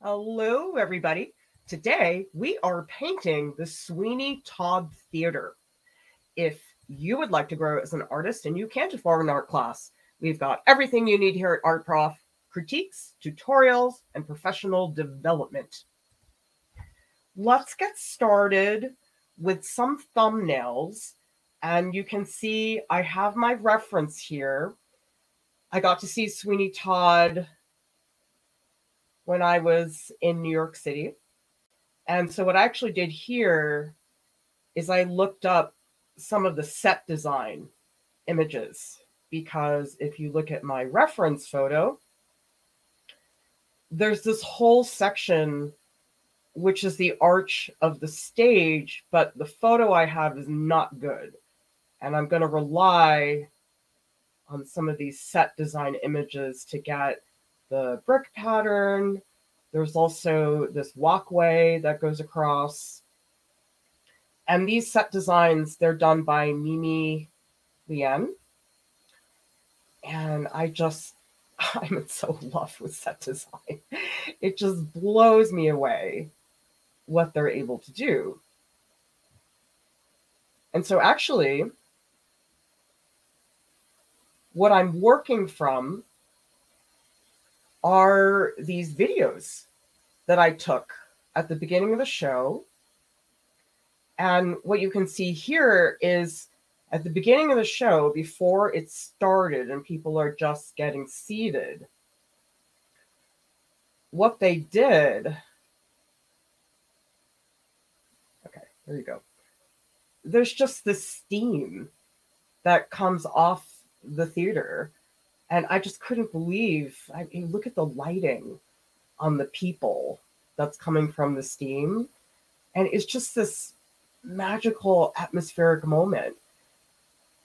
Hello, everybody. Today we are painting the Sweeney Todd Theater. If you would like to grow as an artist and you can't afford an art class, we've got everything you need here at Art Prof critiques, tutorials, and professional development. Let's get started with some thumbnails. And you can see I have my reference here. I got to see Sweeney Todd when I was in New York City. And so, what I actually did here is I looked up some of the set design images because if you look at my reference photo, there's this whole section which is the arch of the stage, but the photo I have is not good. And I'm going to rely on some of these set design images to get the brick pattern. There's also this walkway that goes across. And these set designs, they're done by Mimi Lien. And I just, I'm so in love with set design. It just blows me away what they're able to do. And so, actually, what I'm working from are these videos that I took at the beginning of the show. And what you can see here is at the beginning of the show, before it started and people are just getting seated, what they did. Okay, there you go. There's just this steam that comes off the theater and I just couldn't believe. I mean, look at the lighting on the people that's coming from the steam, and it's just this magical atmospheric moment.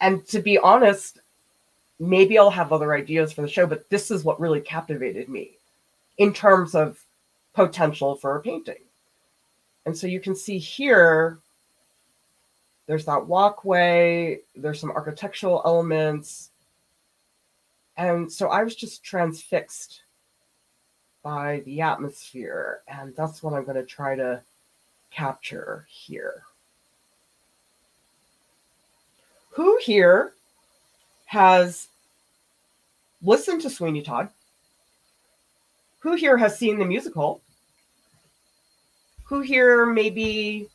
And to be honest, maybe I'll have other ideas for the show, but this is what really captivated me in terms of potential for a painting. And so you can see here, there's that walkway, there's some architectural elements, and so I was just transfixed by the atmosphere. And that's what I'm going to try to capture here. Who here has listened to Sweeney Todd? Who here has seen the musical? Who here maybe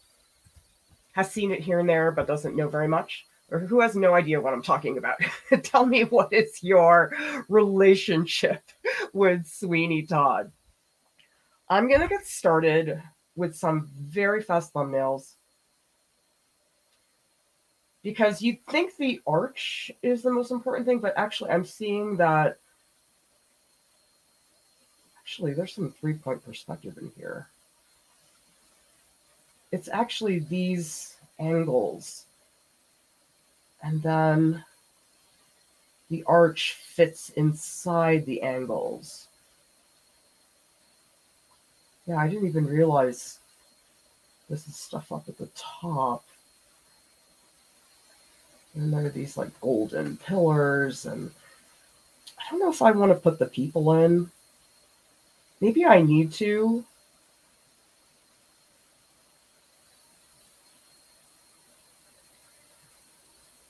has seen it here and there but doesn't know very much? Or who has no idea what I'm talking about, tell me what is your relationship with Sweeney Todd. I'm going to get started with some very fast thumbnails because you'd think the arch is the most important thing, but actually, I'm seeing that. Actually, there's some three point perspective in here. It's actually these angles and then the arch fits inside the angles. Yeah, I didn't even realize this is stuff up at the top. And there are these like golden pillars, and I don't know if I want to put the people in. Maybe I need to.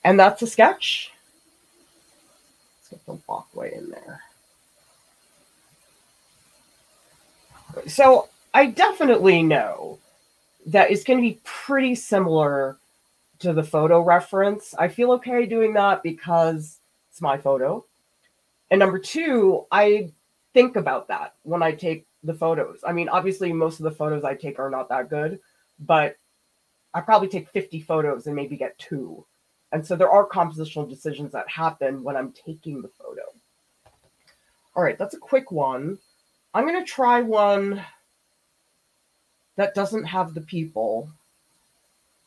And that's a sketch. Let's get the walkway in there. So I definitely know that it's going to be pretty similar to the photo reference. I feel okay doing that because it's my photo. And number two, I think about that when I take the photos. I mean, obviously, most of the photos I take are not that good, but I probably take 50 photos and maybe get two. And so there are compositional decisions that happen when I'm taking the photo. All right, that's a quick one. I'm going to try one that doesn't have the people.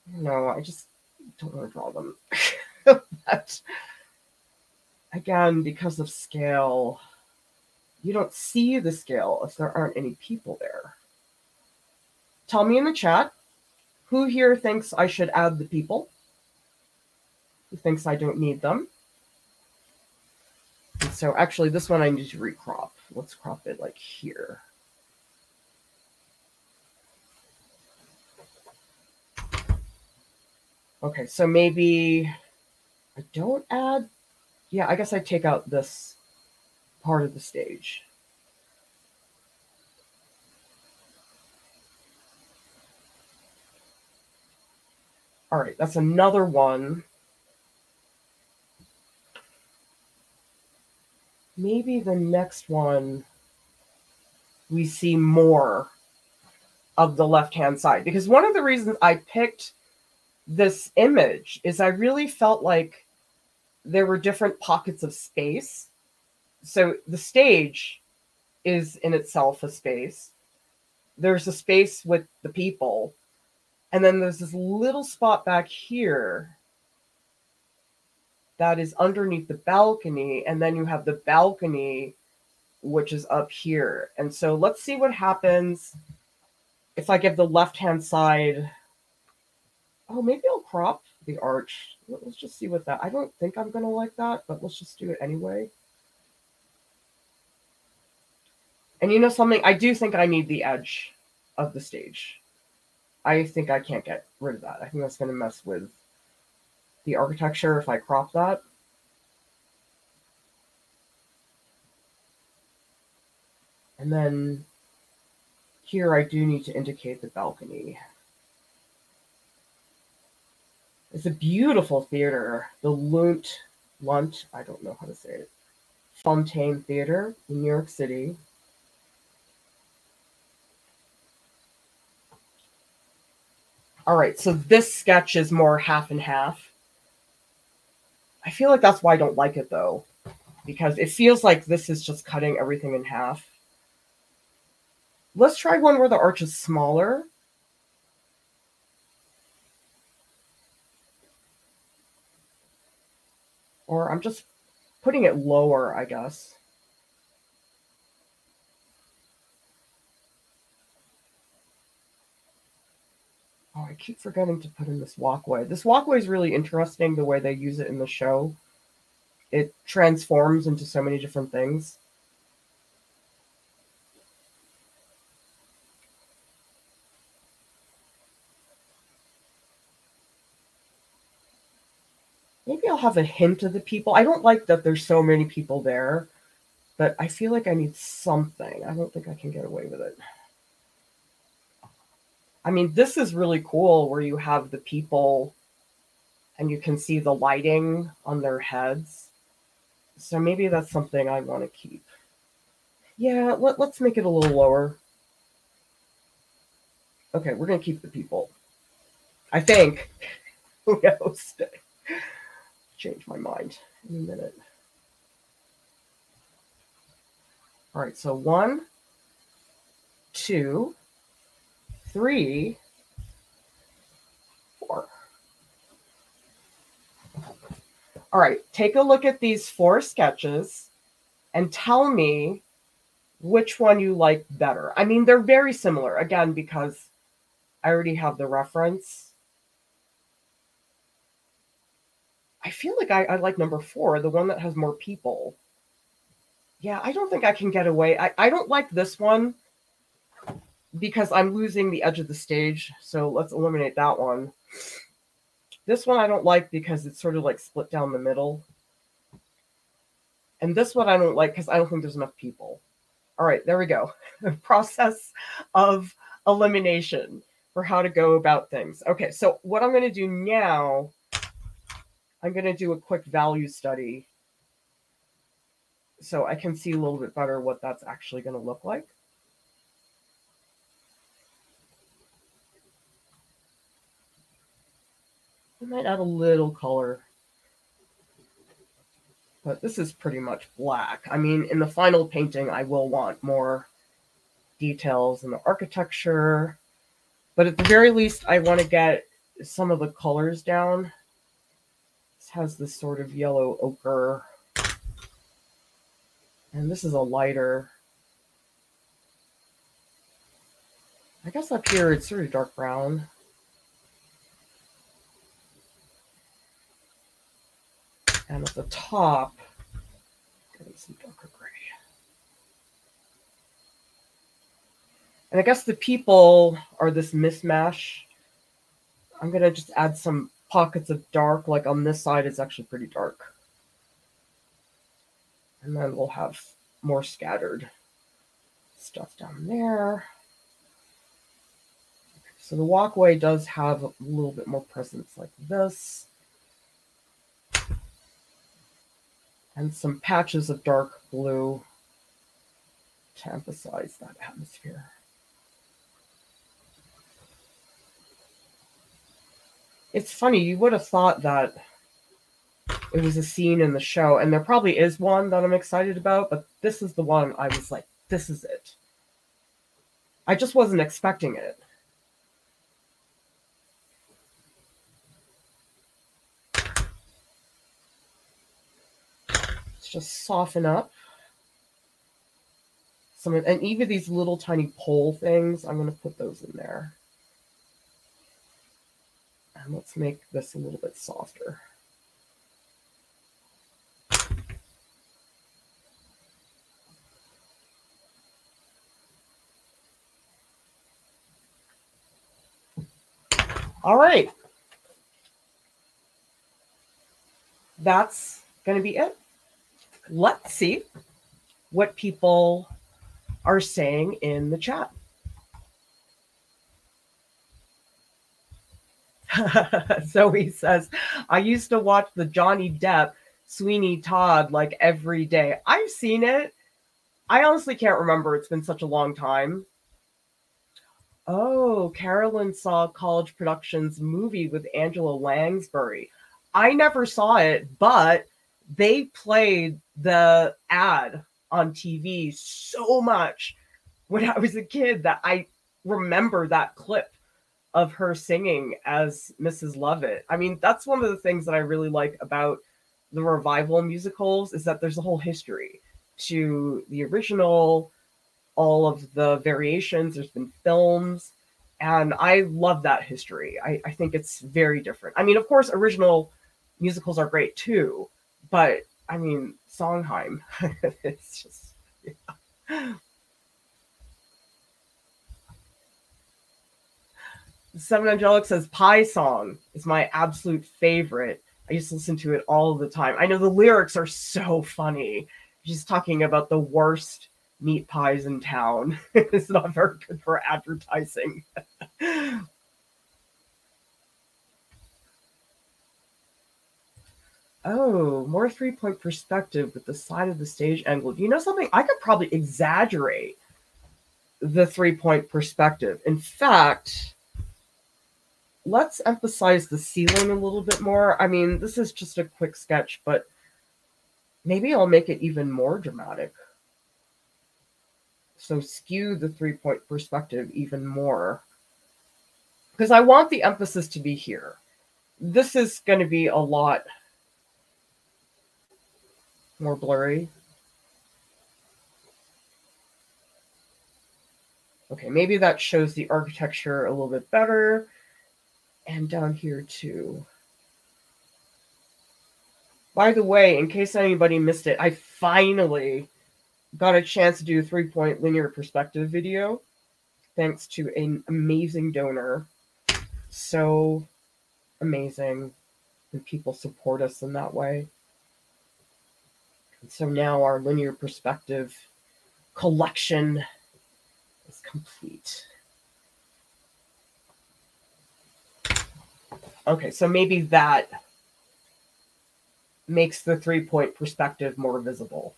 No, I just don't want to draw them. but again, because of scale, you don't see the scale if there aren't any people there. Tell me in the chat who here thinks I should add the people who thinks I don't need them. And so actually this one I need to recrop. Let's crop it like here. Okay, so maybe I don't add. Yeah, I guess I take out this part of the stage. All right, that's another one Maybe the next one we see more of the left hand side because one of the reasons I picked this image is I really felt like there were different pockets of space. So the stage is in itself a space. There's a space with the people. And then there's this little spot back here that is underneath the balcony. And then you have the balcony, which is up here. And so let's see what happens if I give the left hand side Oh, maybe I'll crop the arch. Let's just see what that. I don't think I'm gonna like that, but let's just do it anyway. And you know something? I do think I need the edge of the stage. I think I can't get rid of that. I think that's gonna mess with the architecture if I crop that. And then here I do need to indicate the balcony. It's a beautiful theater, the Lunt, Lunt, I don't know how to say it, Fontaine Theater in New York City. All right, so this sketch is more half and half. I feel like that's why I don't like it though, because it feels like this is just cutting everything in half. Let's try one where the arch is smaller. Or I'm just putting it lower, I guess. Oh, I keep forgetting to put in this walkway. This walkway is really interesting the way they use it in the show. It transforms into so many different things. maybe I'll have a hint of the people. I don't like that there's so many people there, but I feel like I need something. I don't think I can get away with it. I mean, this is really cool where you have the people and you can see the lighting on their heads. So maybe that's something I want to keep. Yeah, let, let's make it a little lower. Okay, we're going to keep the people. I think. Who knows? change my mind in a minute. All right, so one, two, three, four. All right, take a look at these four sketches and tell me which one you like better. I mean, they're very similar, again, because I already have the reference. I feel like I, I like number four, the one that has more people. Yeah, I don't think I can get away. I, I don't like this one because I'm losing the edge of the stage. So let's eliminate that one. This one I don't like because it's sort of like split down the middle. And this one I don't like because I don't think there's enough people. All right, there we go. the Process of elimination for how to go about things. Okay, so what I'm going to do now I'm going to do a quick value study so I can see a little bit better what that's actually going to look like. I might add a little color, but this is pretty much black. I mean, in the final painting, I will want more details in the architecture, but at the very least, I want to get some of the colors down This has this sort of yellow ochre. And this is a lighter. I guess up here it's sort of dark brown. And at the top, some darker gray. And I guess the people are this mismatch. I'm going to just add some pockets of dark, like on this side, it's actually pretty dark. And then we'll have more scattered stuff down there. So the walkway does have a little bit more presence like this. And some patches of dark blue to emphasize that atmosphere. It's funny, you would have thought that it was a scene in the show, and there probably is one that I'm excited about, but this is the one I was like, this is it. I just wasn't expecting it. Just soften up some and even these little tiny pole things, I'm going to put those in there. And let's make this a little bit softer. All right. That's going to be it. Let's see what people are saying in the chat. so he says, I used to watch the Johnny Depp Sweeney Todd like every day. I've seen it. I honestly can't remember. It's been such a long time. Oh, Carolyn saw College Productions movie with Angela Lansbury. I never saw it, but they played the ad on TV so much when I was a kid that I remember that clip of her singing as Mrs. Lovett. I mean, that's one of the things that I really like about the revival musicals is that there's a whole history to the original, all of the variations. There's been films, and I love that history. I, I think it's very different. I mean, of course, original musicals are great too, but I mean, Sondheim, it's just. Yeah. Seven Angelic says Pie Song is my absolute favorite. I used to listen to it all the time. I know the lyrics are so funny. She's talking about the worst meat pies in town. it's not very good for advertising. Oh, more three point perspective with the side of the stage angle. You know something? I could probably exaggerate the three point perspective. In fact, let's emphasize the ceiling a little bit more. I mean, this is just a quick sketch, but maybe I'll make it even more dramatic. So skew the three point perspective even more. Because I want the emphasis to be here. This is going to be a lot more blurry. Okay, maybe that shows the architecture a little bit better. And down here too. By the way, in case anybody missed it, I finally got a chance to do a three point linear perspective video thanks to an amazing donor. So amazing. And people support us in that way. So now our linear perspective collection is complete. Okay, so maybe that makes the three point perspective more visible.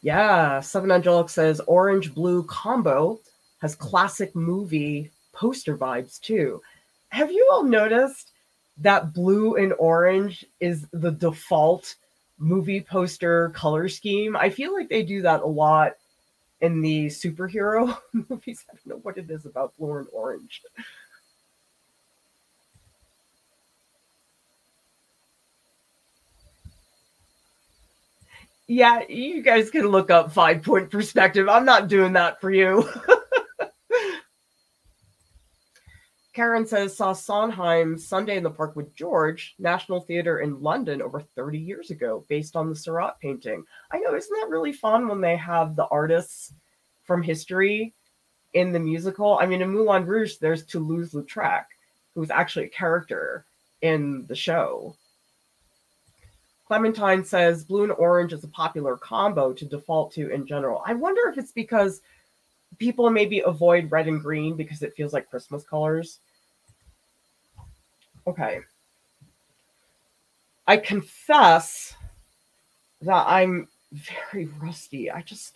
Yeah, Seven Angelic says orange blue combo has classic movie poster vibes too. Have you all noticed that blue and orange is the default movie poster color scheme? I feel like they do that a lot in the superhero movies. I don't know what it is about blue and orange. Yeah, you guys can look up five point perspective. I'm not doing that for you. Karen says, saw Sondheim Sunday in the Park with George, National Theatre in London over 30 years ago, based on the Seurat painting. I know, isn't that really fun when they have the artists from history in the musical? I mean, in Moulin Rouge, there's Toulouse-Lautrec, who's actually a character in the show. Clementine says blue and orange is a popular combo to default to in general. I wonder if it's because people maybe avoid red and green because it feels like Christmas colors. Okay. I confess that I'm very rusty. I just,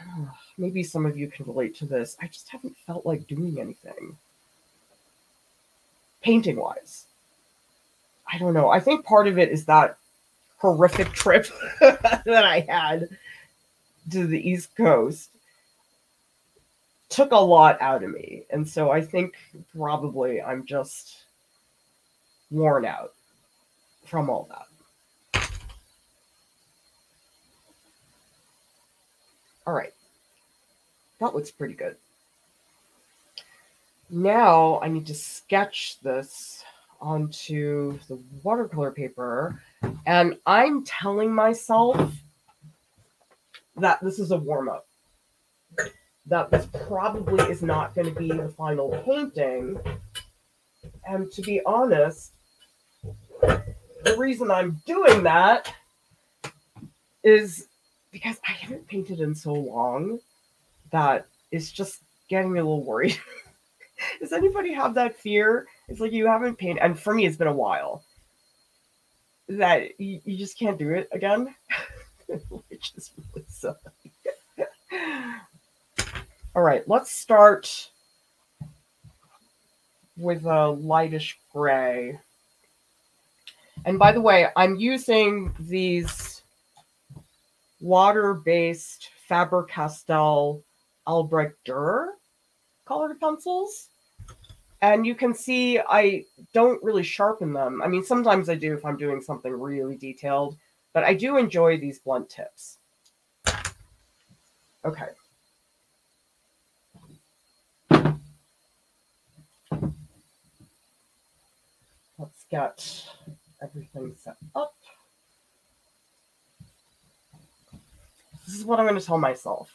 maybe some of you can relate to this. I just haven't felt like doing anything painting wise. I don't know. I think part of it is that horrific trip that I had to the East Coast took a lot out of me. And so I think probably I'm just worn out from all that. All right. That looks pretty good. Now I need to sketch this onto the watercolor paper. And I'm telling myself that this is a warm up. That this probably is not going to be the final painting. And to be honest, the reason I'm doing that is because I haven't painted in so long that it's just getting me a little worried. Does anybody have that fear? It's like you haven't painted, and for me, it's been a while that you, you just can't do it again, which is really silly. All right, let's start with a lightish gray. And by the way, I'm using these water-based Faber-Castell Albrecht Dürer colored pencils. And you can see I don't really sharpen them. I mean, sometimes I do if I'm doing something really detailed, but I do enjoy these blunt tips. Okay. Let's get everything set up. This is what I'm going to tell myself.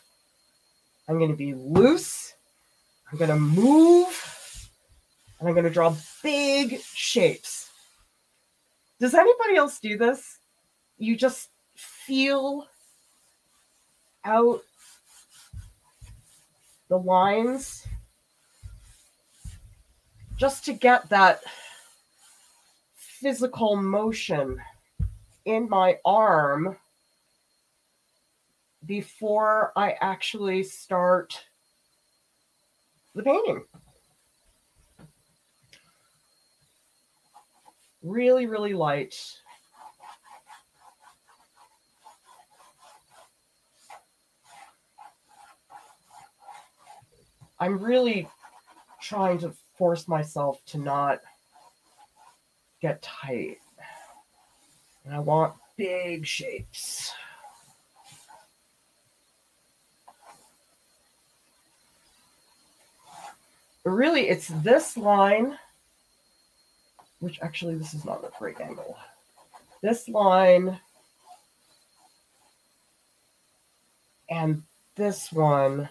I'm going to be loose I'm going to move and I'm going to draw big shapes. Does anybody else do this? You just feel out the lines just to get that physical motion in my arm before I actually start the painting. Really, really light. I'm really trying to force myself to not get tight. And I want big shapes. Really, it's this line, which actually, this is not a great angle. This line and this one.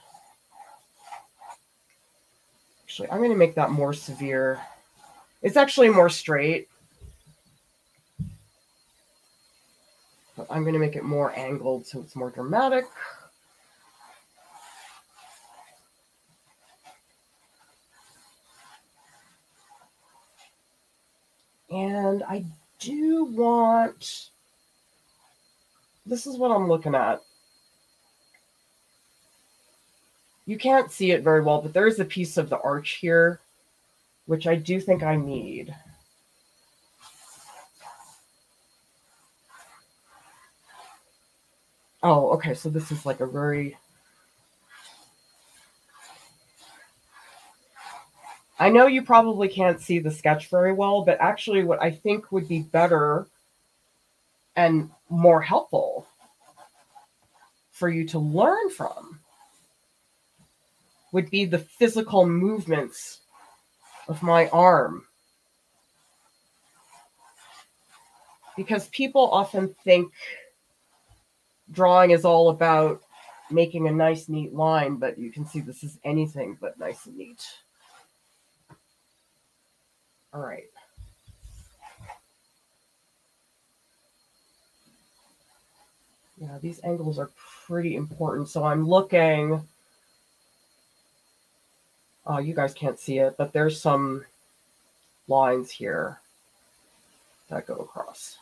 Actually, I'm going to make that more severe. It's actually more straight. But I'm going to make it more angled so it's more dramatic. And I do want, this is what I'm looking at. You can't see it very well, but there's a piece of the arch here, which I do think I need. Oh, okay, so this is like a very I know you probably can't see the sketch very well, but actually, what I think would be better and more helpful for you to learn from would be the physical movements of my arm. Because people often think drawing is all about making a nice, neat line, but you can see this is anything but nice and neat. All right. Yeah, these angles are pretty important. So I'm looking, oh, you guys can't see it, but there's some lines here that go across.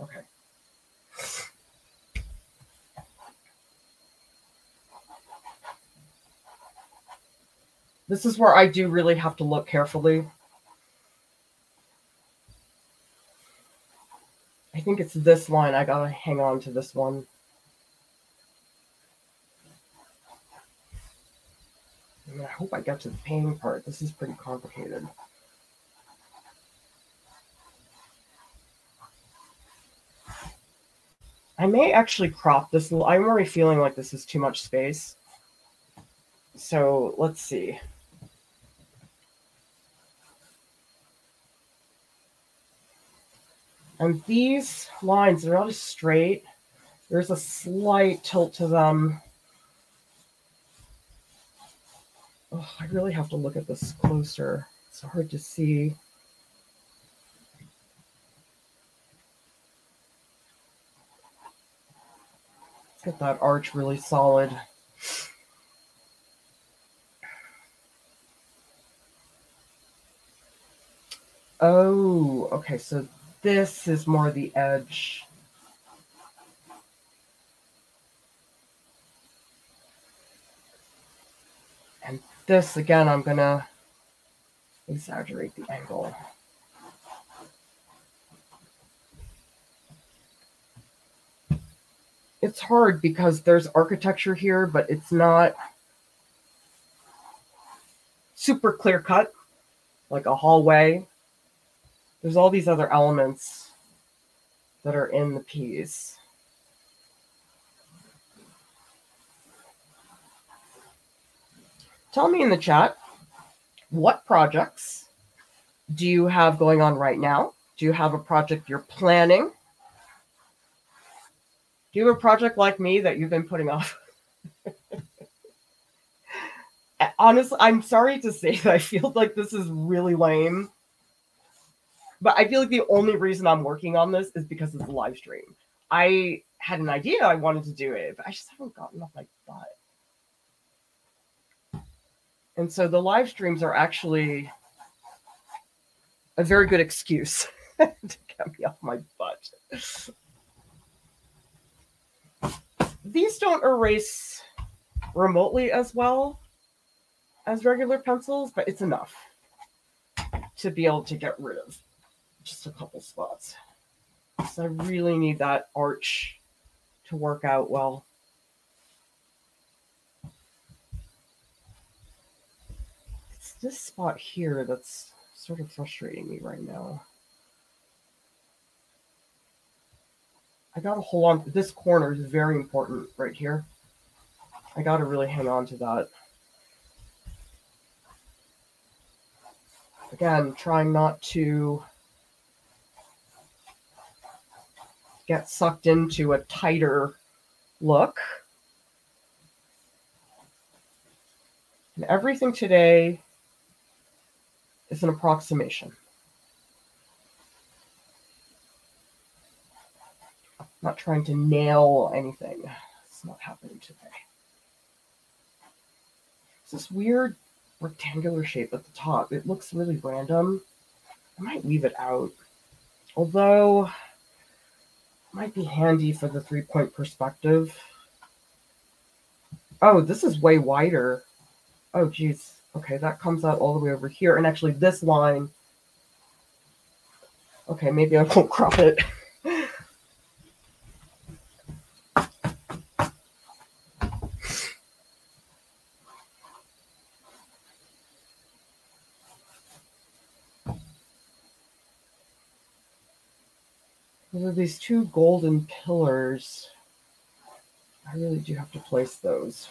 Okay. This is where I do really have to look carefully. I think it's this line. I gotta hang on to this one. I, mean, I hope I get to the painting part. This is pretty complicated. I may actually crop this. I'm already feeling like this is too much space. So let's see. And these lines, they're not as straight. There's a slight tilt to them. Oh, I really have to look at this closer. It's hard to see. Get that arch really solid. Oh, okay. So this is more the edge. And this, again, I'm going to exaggerate the angle. It's hard because there's architecture here, but it's not super clear cut, like a hallway there's all these other elements that are in the piece. Tell me in the chat, what projects do you have going on right now? Do you have a project you're planning? Do you have a project like me that you've been putting off? Honestly, I'm sorry to say that I feel like this is really lame but I feel like the only reason I'm working on this is because it's a live stream. I had an idea I wanted to do it, but I just haven't gotten off my butt. And so the live streams are actually a very good excuse to get me off my butt. These don't erase remotely as well as regular pencils, but it's enough to be able to get rid of just a couple spots. So I really need that arch to work out well. It's this spot here that's sort of frustrating me right now. I gotta hold on. This corner is very important right here. I gotta really hang on to that. Again, trying not to get sucked into a tighter look. And everything today is an approximation. I'm not trying to nail anything. It's not happening today. It's this weird rectangular shape at the top. It looks really random. I might leave it out. Although might be handy for the three point perspective. Oh, this is way wider. Oh, geez. Okay, that comes out all the way over here. And actually, this line. Okay, maybe I won't crop it. There are these two golden pillars. I really do have to place those.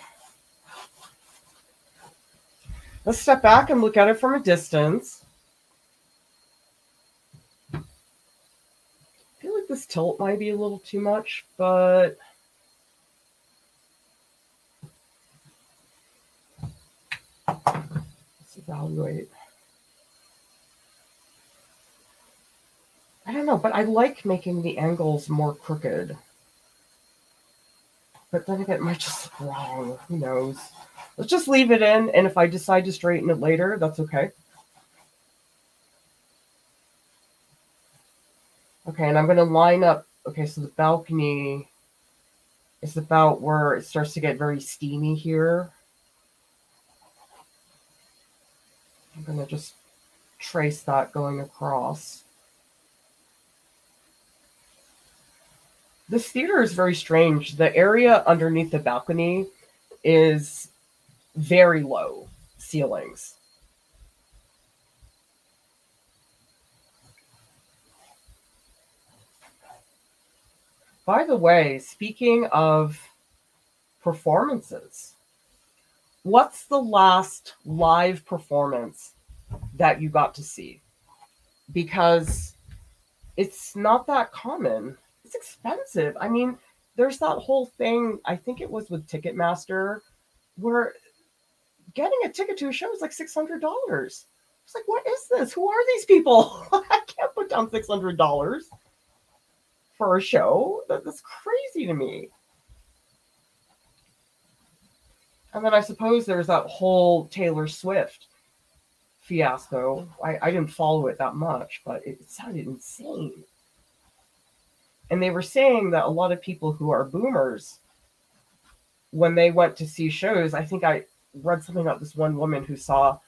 Let's step back and look at it from a distance. I feel like this tilt might be a little too much, but let's evaluate. I don't know, but I like making the angles more crooked. But then again, it might just look wrong. Who knows? Let's just leave it in, and if I decide to straighten it later, that's okay. Okay, and I'm going to line up. Okay, so the balcony is about where it starts to get very steamy here. I'm going to just trace that going across. This theater is very strange. The area underneath the balcony is very low ceilings. By the way, speaking of performances, what's the last live performance that you got to see? Because it's not that common. It's expensive. I mean, there's that whole thing, I think it was with Ticketmaster, where getting a ticket to a show is like $600. It's like, what is this? Who are these people? I can't put down $600 for a show. That's crazy to me. And then I suppose there's that whole Taylor Swift fiasco. I, I didn't follow it that much, but it sounded insane. And they were saying that a lot of people who are boomers, when they went to see shows, I think I read something about this one woman who saw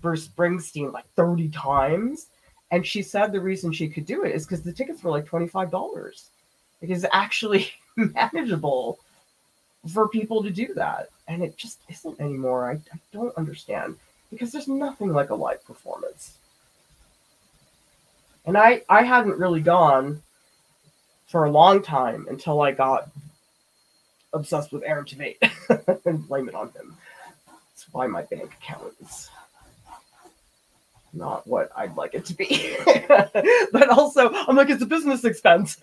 Bruce Springsteen like 30 times. And she said the reason she could do it is because the tickets were like $25. It is actually manageable for people to do that. And it just isn't anymore. I, I don't understand because there's nothing like a live performance. And I, I hadn't really gone for a long time until I got obsessed with Aaron Tveit and blame it on him. That's why my bank account is not what I'd like it to be. but also, I'm like, it's a business expense.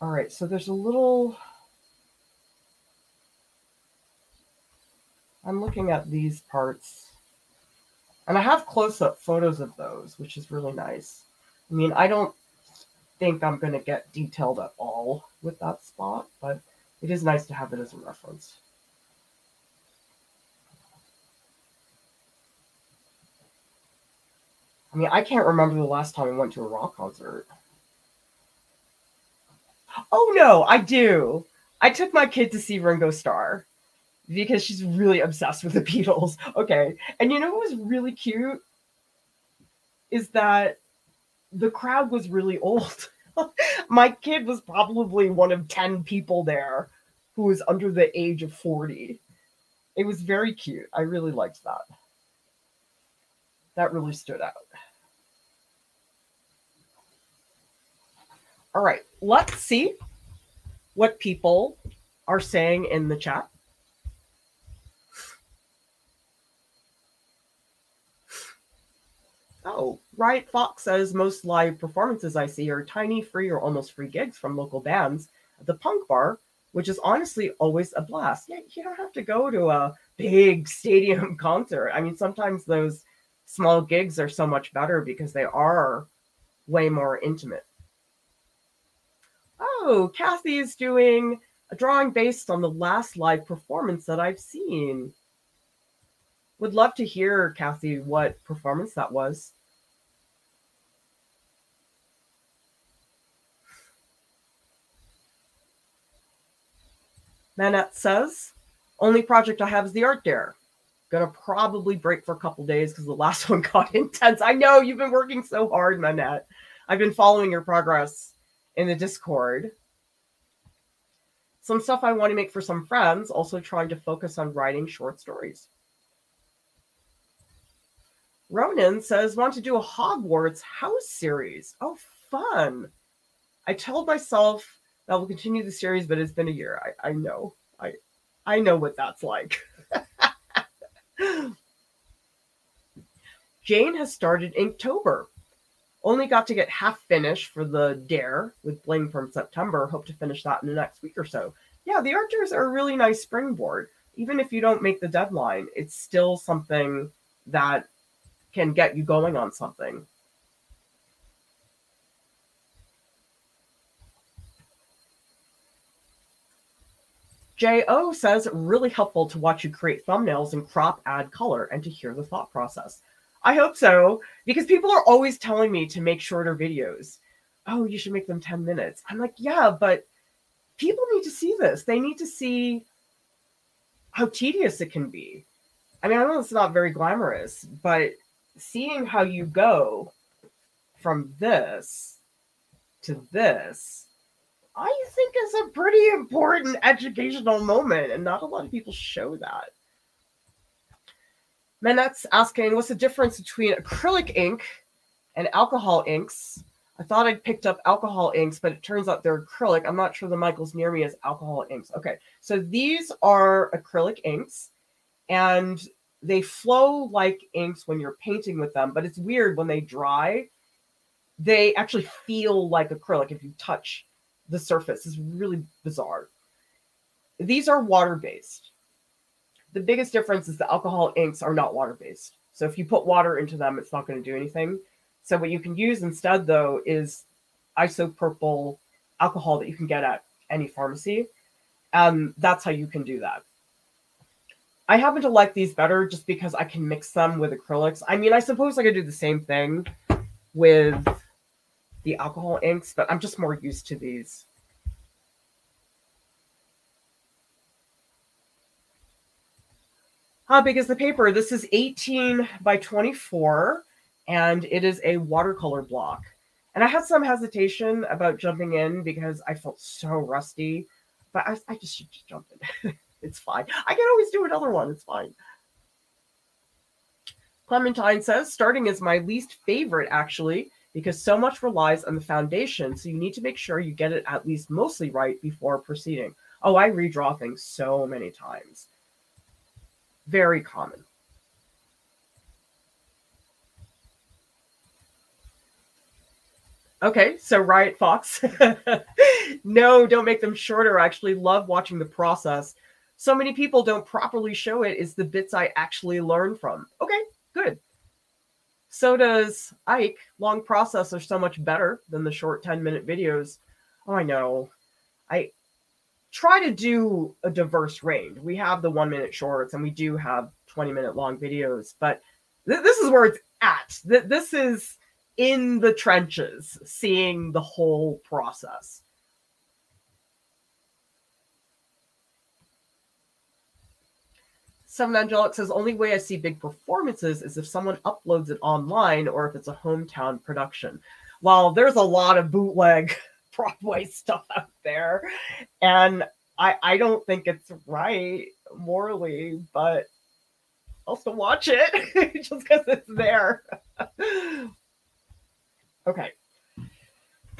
All right, so there's a little. I'm looking at these parts. And I have close up photos of those, which is really nice. I mean, I don't think I'm going to get detailed at all with that spot, but it is nice to have it as a reference. I mean, I can't remember the last time I went to a rock concert. Oh no, I do. I took my kid to see Ringo Starr because she's really obsessed with the Beatles. Okay. And you know what was really cute? Is that the crowd was really old. My kid was probably one of 10 people there who was under the age of 40. It was very cute. I really liked that. That really stood out. All right, let's see what people are saying in the chat. Oh, Riot Fox says most live performances I see are tiny, free, or almost free gigs from local bands at the punk bar, which is honestly always a blast. Yeah, you don't have to go to a big stadium concert. I mean, sometimes those small gigs are so much better because they are way more intimate. Oh, Kathy is doing a drawing based on the last live performance that I've seen would love to hear, Kathy, what performance that was. Manette says, only project I have is the art dare. Gonna probably break for a couple days because the last one got intense. I know you've been working so hard, Manette. I've been following your progress in the Discord. Some stuff I want to make for some friends, also trying to focus on writing short stories. Ronan says, want to do a Hogwarts house series. Oh, fun. I told myself that will continue the series, but it's been a year. I, I know. I I know what that's like. Jane has started Inktober. Only got to get half finished for the Dare with Bling from September. Hope to finish that in the next week or so. Yeah, the Archers are a really nice springboard. Even if you don't make the deadline, it's still something that can get you going on something. J.O. says, really helpful to watch you create thumbnails and crop, add color, and to hear the thought process. I hope so, because people are always telling me to make shorter videos. Oh, you should make them 10 minutes. I'm like, yeah, but people need to see this. They need to see how tedious it can be. I mean, I know it's not very glamorous, but seeing how you go from this to this, I think is a pretty important educational moment, and not a lot of people show that. Manette's asking, what's the difference between acrylic ink and alcohol inks? I thought I'd picked up alcohol inks, but it turns out they're acrylic. I'm not sure the Michaels near me as alcohol inks. Okay, so these are acrylic inks, and they flow like inks when you're painting with them, but it's weird when they dry. They actually feel like acrylic if you touch the surface. It's really bizarre. These are water based. The biggest difference is the alcohol inks are not water based. So if you put water into them, it's not going to do anything. So what you can use instead, though, is isopropyl alcohol that you can get at any pharmacy. And that's how you can do that. I happen to like these better just because I can mix them with acrylics. I mean, I suppose I could do the same thing with the alcohol inks, but I'm just more used to these. How big is the paper? This is 18 by 24, and it is a watercolor block. And I had some hesitation about jumping in because I felt so rusty, but I, I just should just jump in. It's fine. I can always do another one. It's fine. Clementine says starting is my least favorite, actually, because so much relies on the foundation. So you need to make sure you get it at least mostly right before proceeding. Oh, I redraw things so many times. Very common. Okay, so Riot Fox. no, don't make them shorter. I actually love watching the process so many people don't properly show it is the bits I actually learn from. Okay, good. So does Ike. Long process are so much better than the short 10 minute videos. Oh, I know. I try to do a diverse range. We have the one minute shorts and we do have 20 minute long videos, but th- this is where it's at. Th- this is in the trenches, seeing the whole process. Seven Angelic says only way I see big performances is if someone uploads it online or if it's a hometown production. While there's a lot of bootleg Broadway stuff out there, and I I don't think it's right morally, but I'll still watch it just because it's there. okay,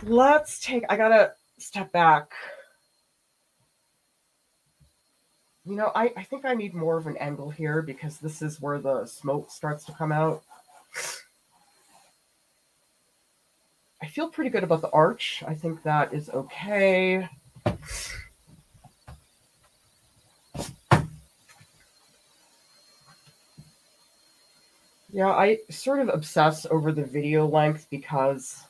let's take. I gotta step back You know, I, I think I need more of an angle here because this is where the smoke starts to come out. I feel pretty good about the arch. I think that is okay. Yeah, I sort of obsess over the video length because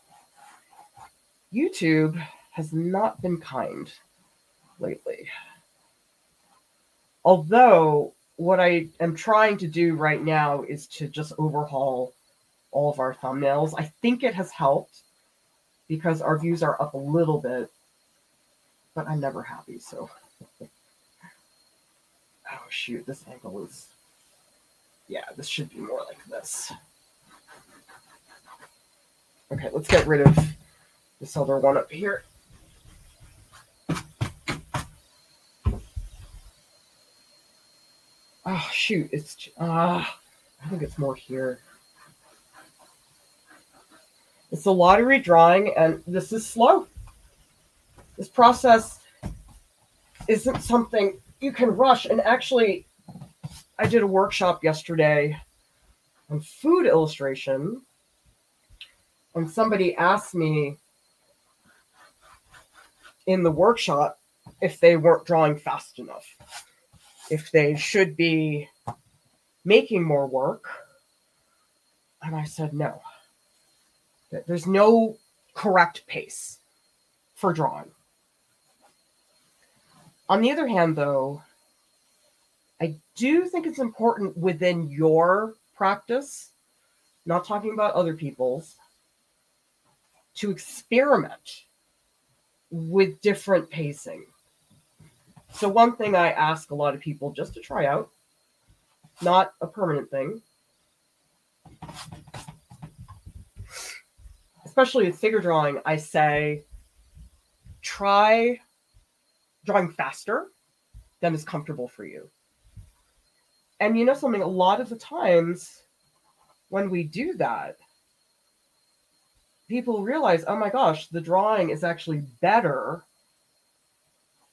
YouTube has not been kind lately. Although what I am trying to do right now is to just overhaul all of our thumbnails. I think it has helped because our views are up a little bit, but I'm never happy. So, oh shoot, this angle is, yeah, this should be more like this. Okay, let's get rid of this other one up here. Oh shoot, it's uh I think it's more here. It's a lottery drawing, and this is slow. This process isn't something you can rush. And actually, I did a workshop yesterday on food illustration, and somebody asked me in the workshop if they weren't drawing fast enough, if they should be making more work. And I said, no. There's no correct pace for drawing. On the other hand, though, I do think it's important within your practice, not talking about other people's, to experiment with different pacing. So, one thing I ask a lot of people just to try out, not a permanent thing, especially with figure drawing, I say try drawing faster than is comfortable for you. And you know something, a lot of the times when we do that, people realize, oh my gosh, the drawing is actually better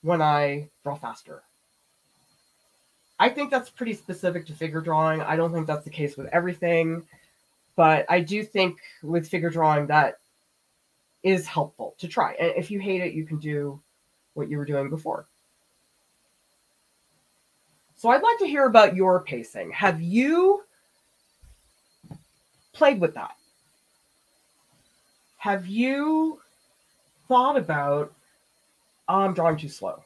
when I draw faster. I think that's pretty specific to figure drawing. I don't think that's the case with everything, but I do think with figure drawing that is helpful to try. And if you hate it, you can do what you were doing before. So I'd like to hear about your pacing. Have you played with that? Have you thought about, oh, I'm drawing too slow?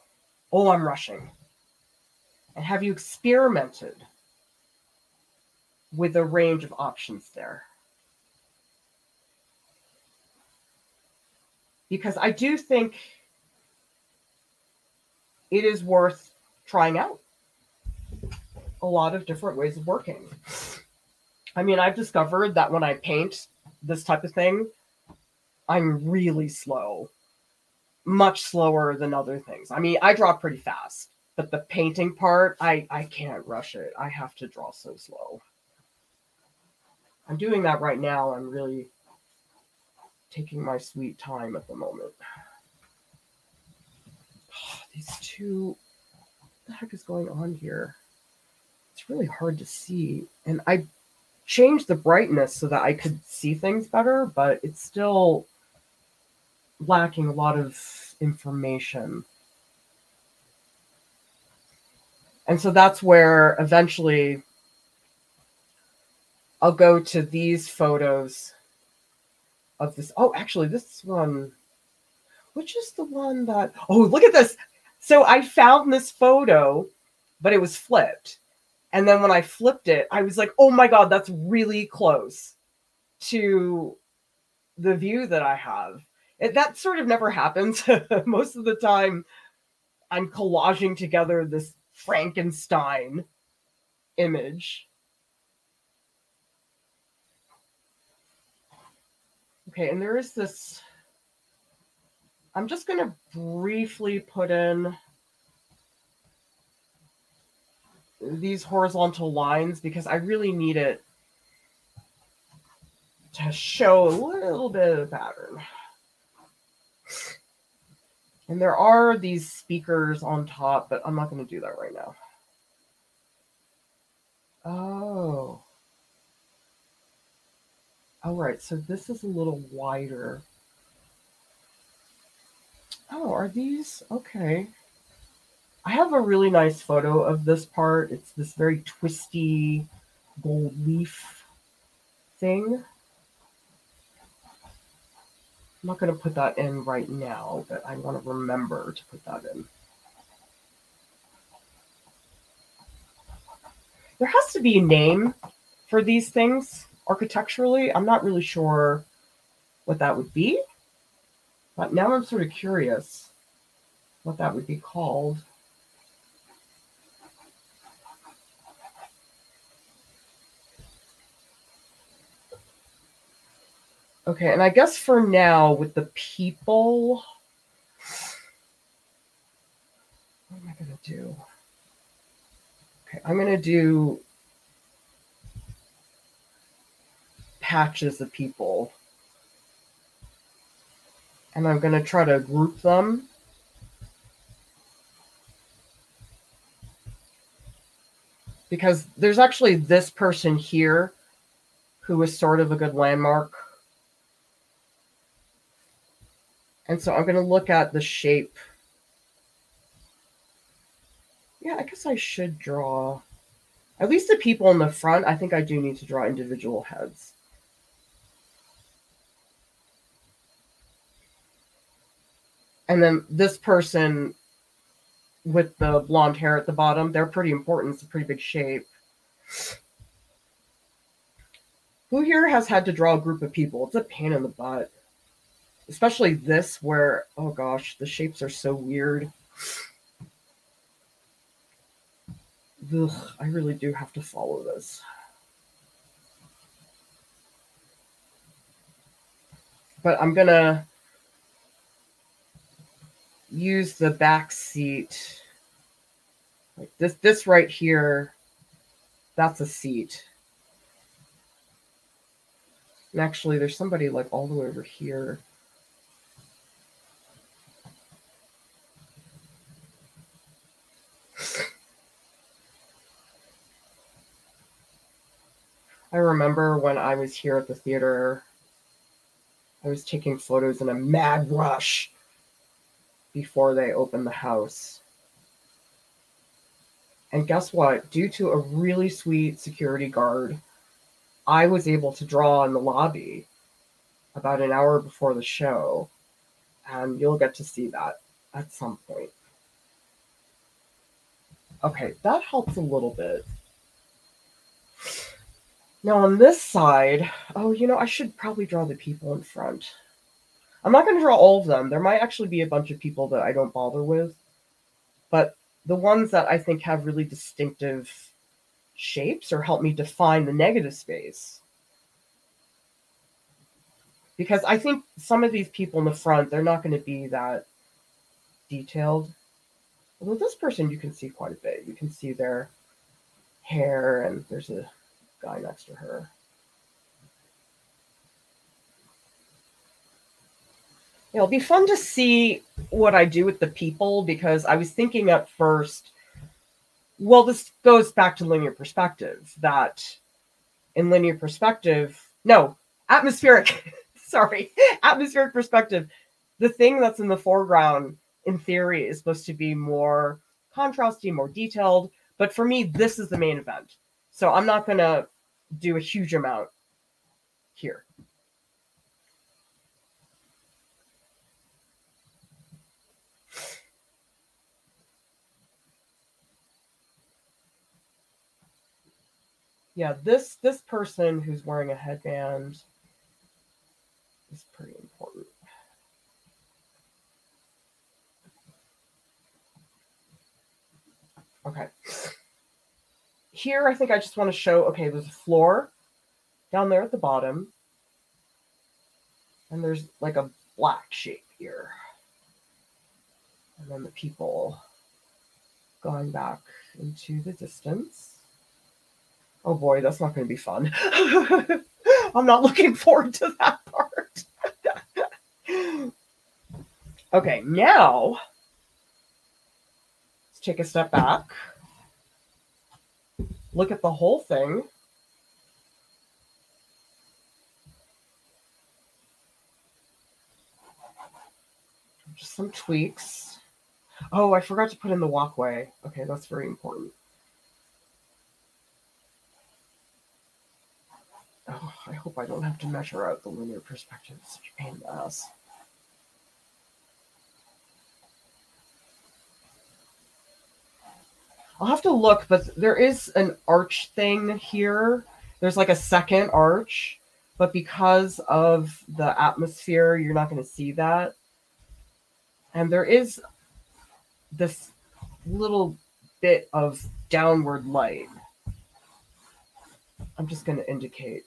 Oh, I'm rushing. And have you experimented with a range of options there? Because I do think it is worth trying out a lot of different ways of working. I mean, I've discovered that when I paint this type of thing, I'm really slow, much slower than other things. I mean, I draw pretty fast, but the painting part, I, I can't rush it. I have to draw so slow. I'm doing that right now. I'm really taking my sweet time at the moment ah, these two, what the heck is going on here? It's really hard to see. And I changed the brightness so that I could see things better, but it's still lacking a lot of information. And so that's where eventually I'll go to these photos of this. Oh, actually, this one, which is the one that, oh, look at this. So I found this photo, but it was flipped. And then when I flipped it, I was like, oh my God, that's really close to the view that I have. It, that sort of never happens. Most of the time, I'm collaging together this Frankenstein image. Okay, and there is this I'm just going to briefly put in these horizontal lines because I really need it to show a little bit of a pattern. And there are these speakers on top, but I'm not going to do that right now. Oh. All right, so this is a little wider. Oh, are these okay? I have a really nice photo of this part. It's this very twisty gold leaf thing. I'm not going to put that in right now, but I want to remember to put that in. There has to be a name for these things architecturally. I'm not really sure what that would be. But now I'm sort of curious what that would be called. Okay, and I guess for now, with the people, what am I to do? Okay, I'm to do patches of people. And I'm to try to group them. Because there's actually this person here who is sort of a good landmark. And so I'm going to look at the shape. Yeah, I guess I should draw at least the people in the front. I think I do need to draw individual heads. And then this person with the blonde hair at the bottom, they're pretty important. It's a pretty big shape. Who here has had to draw a group of people? It's a pain in the butt. Especially this, where, oh gosh, the shapes are so weird. Ugh, I really do have to follow this. But I'm to use the back seat. Like this, this right here, that's a seat. And actually, there's somebody like all the way over here. I remember when I was here at the theater, I was taking photos in a mad rush before they opened the house. And guess what? Due to a really sweet security guard, I was able to draw in the lobby about an hour before the show. And you'll get to see that at some point. Okay, that helps a little bit. Now on this side, oh, you know, I should probably draw the people in front. I'm not going to draw all of them. There might actually be a bunch of people that I don't bother with. But the ones that I think have really distinctive shapes or help me define the negative space. Because I think some of these people in the front, they're not going to be that detailed. Although this person you can see quite a bit. You can see their hair and there's a guy next to her. It'll be fun to see what I do with the people because I was thinking at first, well, this goes back to linear perspective that in linear perspective, no, atmospheric, sorry, atmospheric perspective, the thing that's in the foreground in theory is supposed to be more contrasty, more detailed. But for me, this is the main event. So I'm not going to do a huge amount here. yeah, this this person who's wearing a headband is pretty important. Okay. Here, I think I just want to show, okay, there's a floor down there at the bottom. And there's like a black shape here. And then the people going back into the distance. Oh boy, that's not going to be fun. I'm not looking forward to that part. okay, now let's take a step back. Look at the whole thing. Just some tweaks. Oh, I forgot to put in the walkway. Okay, that's very important. Oh, I hope I don't have to measure out the linear perspective. It's such a pain in the ass. I'll have to look, but there is an arch thing here. There's like a second arch, but because of the atmosphere, you're not going to see that. And there is this little bit of downward light. I'm just going to indicate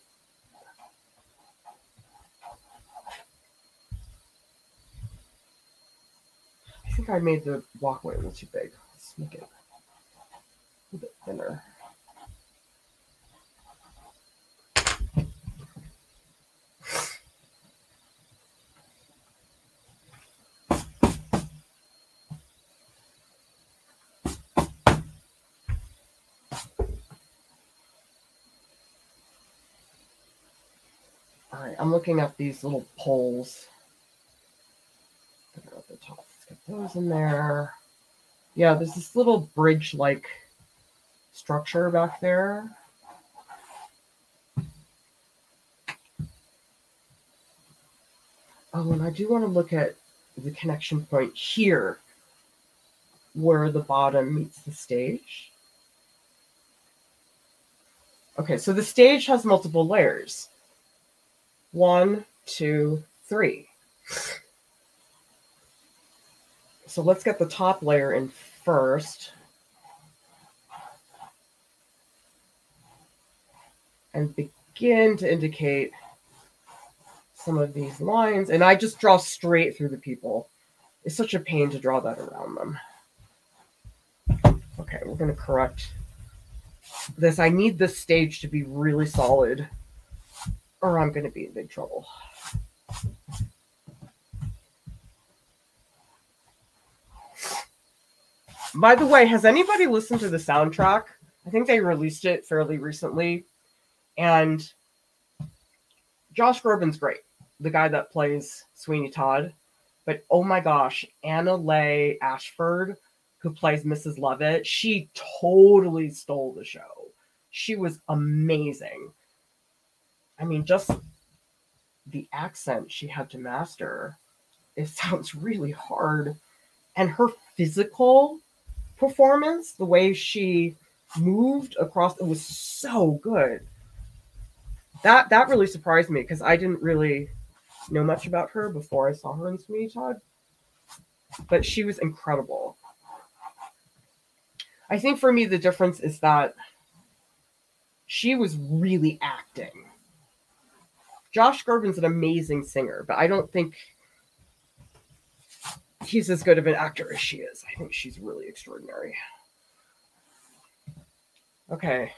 I think I made the walkway a little too big. Let's make it a. All right, I'm looking at these little poles. They're at the top. Let's get those in there. Yeah, there's this little bridge-like structure back there. Oh, and I do want to look at the connection point here where the bottom meets the stage. Okay, so the stage has multiple layers. One, two, three. So let's get the top layer in first. And begin to indicate some of these lines. And I just draw straight through the people. It's such a pain to draw that around them. Okay, we're going to correct this. I need this stage to be really solid or I'm going to be in big trouble. By the way, has anybody listened to the soundtrack? I think they released it fairly recently. And Josh Groban's great, the guy that plays Sweeney Todd. But oh my gosh, Annaleigh Ashford, who plays Mrs. Lovett, she totally stole the show. She was amazing. I mean, just the accent she had to master, it sounds really hard. And her physical performance, the way she moved across, it was so good. That that really surprised me because I didn't really know much about her before I saw her in Sweeney Todd. But she was incredible. I think for me the difference is that she was really acting. Josh Groban's an amazing singer, but I don't think he's as good of an actor as she is. I think she's really extraordinary. Okay,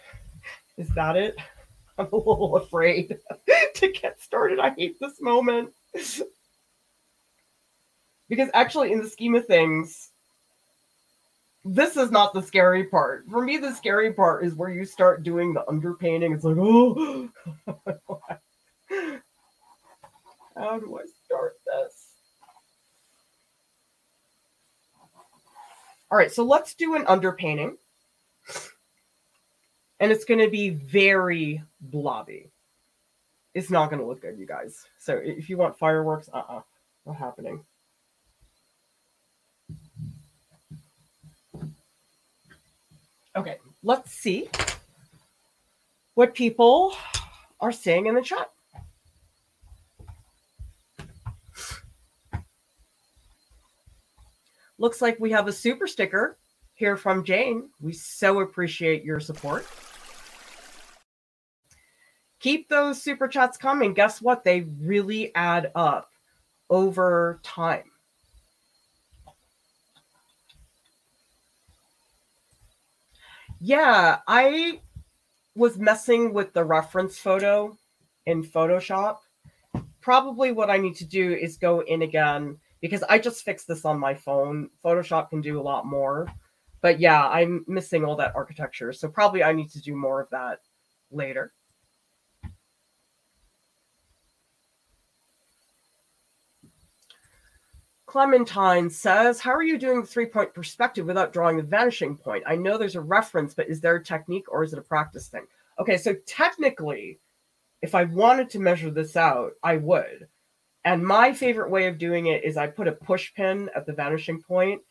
is that it? I'm a little afraid to get started. I hate this moment. because actually, in the scheme of things, this is not the scary part. For me, the scary part is where you start doing the underpainting. It's like, oh, how do I start this? All right, so let's do an underpainting. And it's going to be very blobby. It's not going to look good, you guys. So if you want fireworks, uh-uh, not happening. Okay, let's see what people are saying in the chat. Looks like we have a super sticker here from Jane. We so appreciate your support. Keep those super chats coming. Guess what? They really add up over time. Yeah, I was messing with the reference photo in Photoshop. Probably what I need to do is go in again because I just fixed this on my phone. Photoshop can do a lot more. But yeah, I'm missing all that architecture. So probably I need to do more of that later. Clementine says, How are you doing the three point perspective without drawing the vanishing point? I know there's a reference, but is there a technique or is it a practice thing? Okay, so technically, if I wanted to measure this out, I would. And my favorite way of doing it is I put a push pin at the vanishing point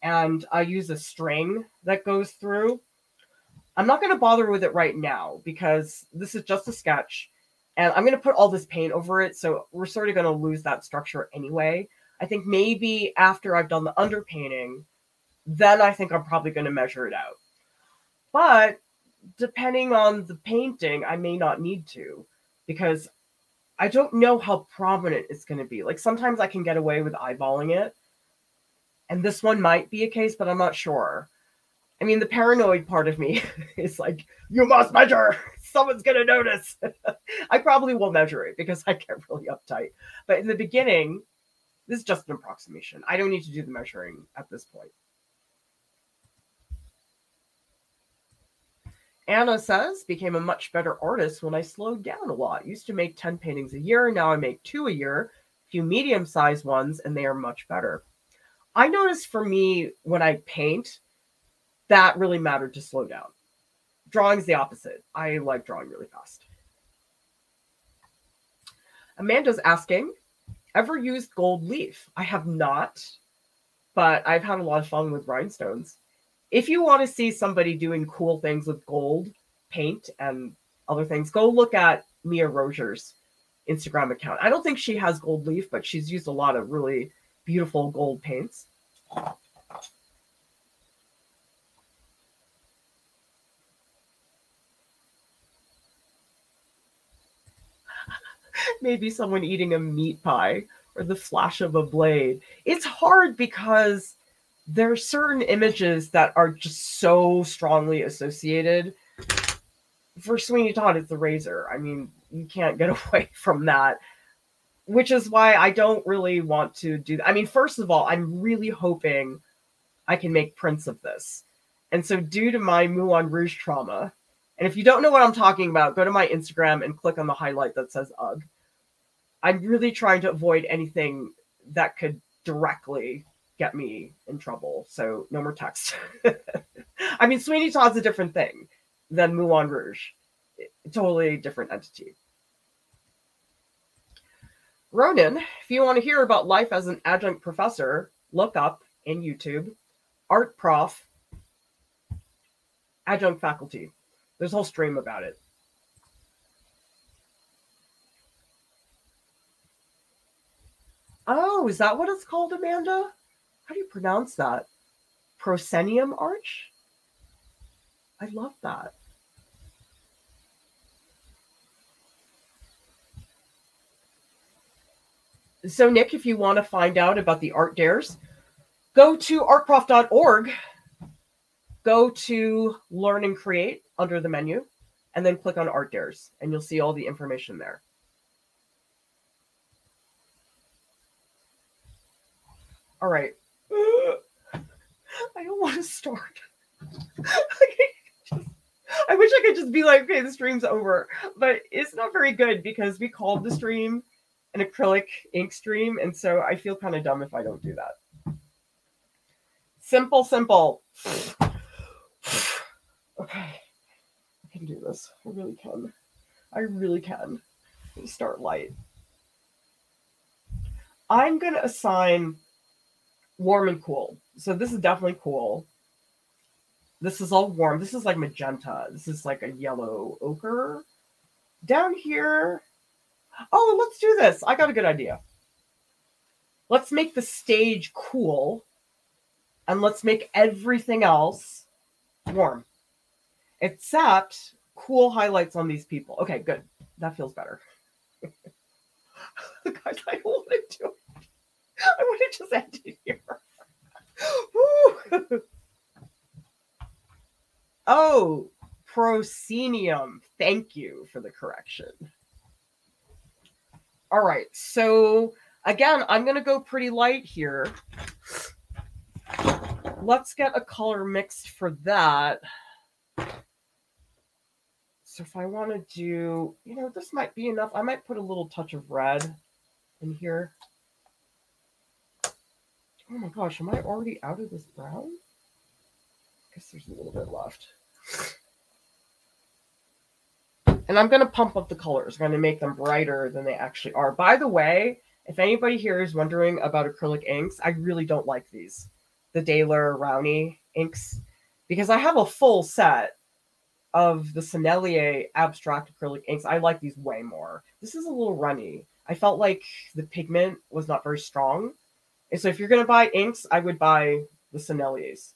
and I use a string that goes through. I'm not going to bother with it right now because this is just a sketch and I'm going to put all this paint over it. So we're sort of going to lose that structure anyway. I think maybe after I've done the underpainting, then I think I'm probably going to measure it out. But depending on the painting, I may not need to because I don't know how prominent it's going to be. Like sometimes I can get away with eyeballing it. And this one might be a case, but I'm not sure. I mean, the paranoid part of me is like, you must measure. Someone's going to notice. I probably will measure it because I get really uptight. But in the beginning, this is just an approximation. I don't need to do the measuring at this point. Anna says, became a much better artist when I slowed down a lot. Used to make 10 paintings a year. Now I make two a year, a few medium sized ones, and they are much better. I noticed for me when I paint, that really mattered to slow down. Drawing's the opposite. I like drawing really fast. Amanda's asking, ever used gold leaf? I have not, but I've had a lot of fun with rhinestones if you want to see somebody doing cool things with gold paint and other things, go look at Mia Roger's Instagram account. I don't think she has gold leaf, but she's used a lot of really beautiful gold paints. Maybe someone eating a meat pie or the flash of a blade. It's hard because there are certain images that are just so strongly associated. For Sweeney Todd, it's the razor. I mean, you can't get away from that. Which is why I don't really want to do that. I mean, first of all, I'm really hoping I can make prints of this. And so, due to my Moulin Rouge trauma, and if you don't know what I'm talking about, go to my Instagram and click on the highlight that says UGG. I'm really trying to avoid anything that could directly get me in trouble. So no more text. I mean, Sweeney Todd's a different thing than Moulin Rouge. Totally different entity. Ronan, if you want to hear about life as an adjunct professor, look up in YouTube art prof adjunct faculty. There's a whole stream about it. Oh, is that what it's called, Amanda? how do you pronounce that? Proscenium arch? I love that. So, Nick, if you want to find out about the art dares, go to artprof.org, go to learn and create under the menu, and then click on art dares, and you'll see all the information there. All right. I don't want to start. I wish I could just be like, okay, the stream's over, but it's not very good because we called the stream an acrylic ink stream, and so I feel kind of dumb if I don't do that. Simple, simple. okay, can do this. I really can. I really can. Start light. I'm gonna assign warm and cool. So this is definitely cool. This is all warm. This is like magenta. This is like a yellow ochre. Down here. Oh, let's do this. I got a good idea. Let's make the stage cool and let's make everything else warm. Except cool highlights on these people. Okay, good. That feels better. Guys, I want to. I want to just end it here. oh, proscenium. Thank you for the correction. All right, so again, I'm going to go pretty light here. Let's get a color mixed for that. So if I want to do, you know, this might be enough. I might put a little touch of red in here. Oh my gosh, am I already out of this brown? I guess there's a little bit left. And I'm going to pump up the colors. I'm going to make them brighter than they actually are. By the way, if anybody here is wondering about acrylic inks, I really don't like these. The Daler Rowney inks. Because I have a full set of the Sennelier abstract acrylic inks. I like these way more. This is a little runny. I felt like the pigment was not very strong. And so if you're gonna buy inks, I would buy the Senneliers.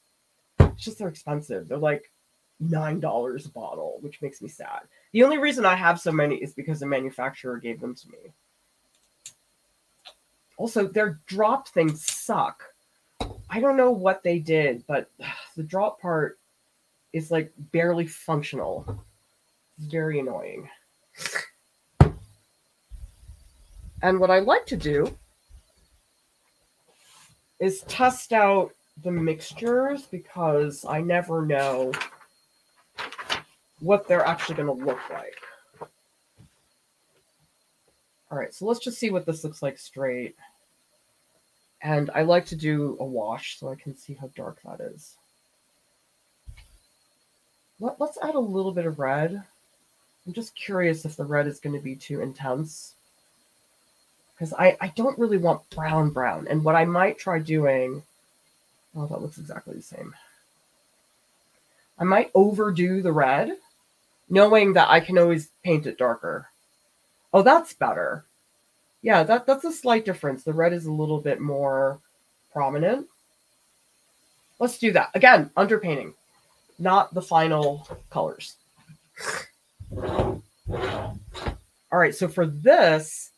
It's just they're expensive. They're like nine dollars a bottle, which makes me sad. The only reason I have so many is because the manufacturer gave them to me. Also, their drop things suck. I don't know what they did, but the drop part is like barely functional. It's very annoying. And what I like to do is test out the mixtures because I never know what they're actually going to look like. All right, so let's just see what this looks like straight. And I like to do a wash so I can see how dark that is. Let, us add a little bit of red. I'm just curious if the red is going to be too intense. Because I, I don't really want brown brown. And what I might try doing, oh, that looks exactly the same. I might overdo the red, knowing that I can always paint it darker. Oh, that's better. Yeah, that, that's a slight difference. The red is a little bit more prominent. Let's do that. Again, underpainting, not the final colors. All right, so for this,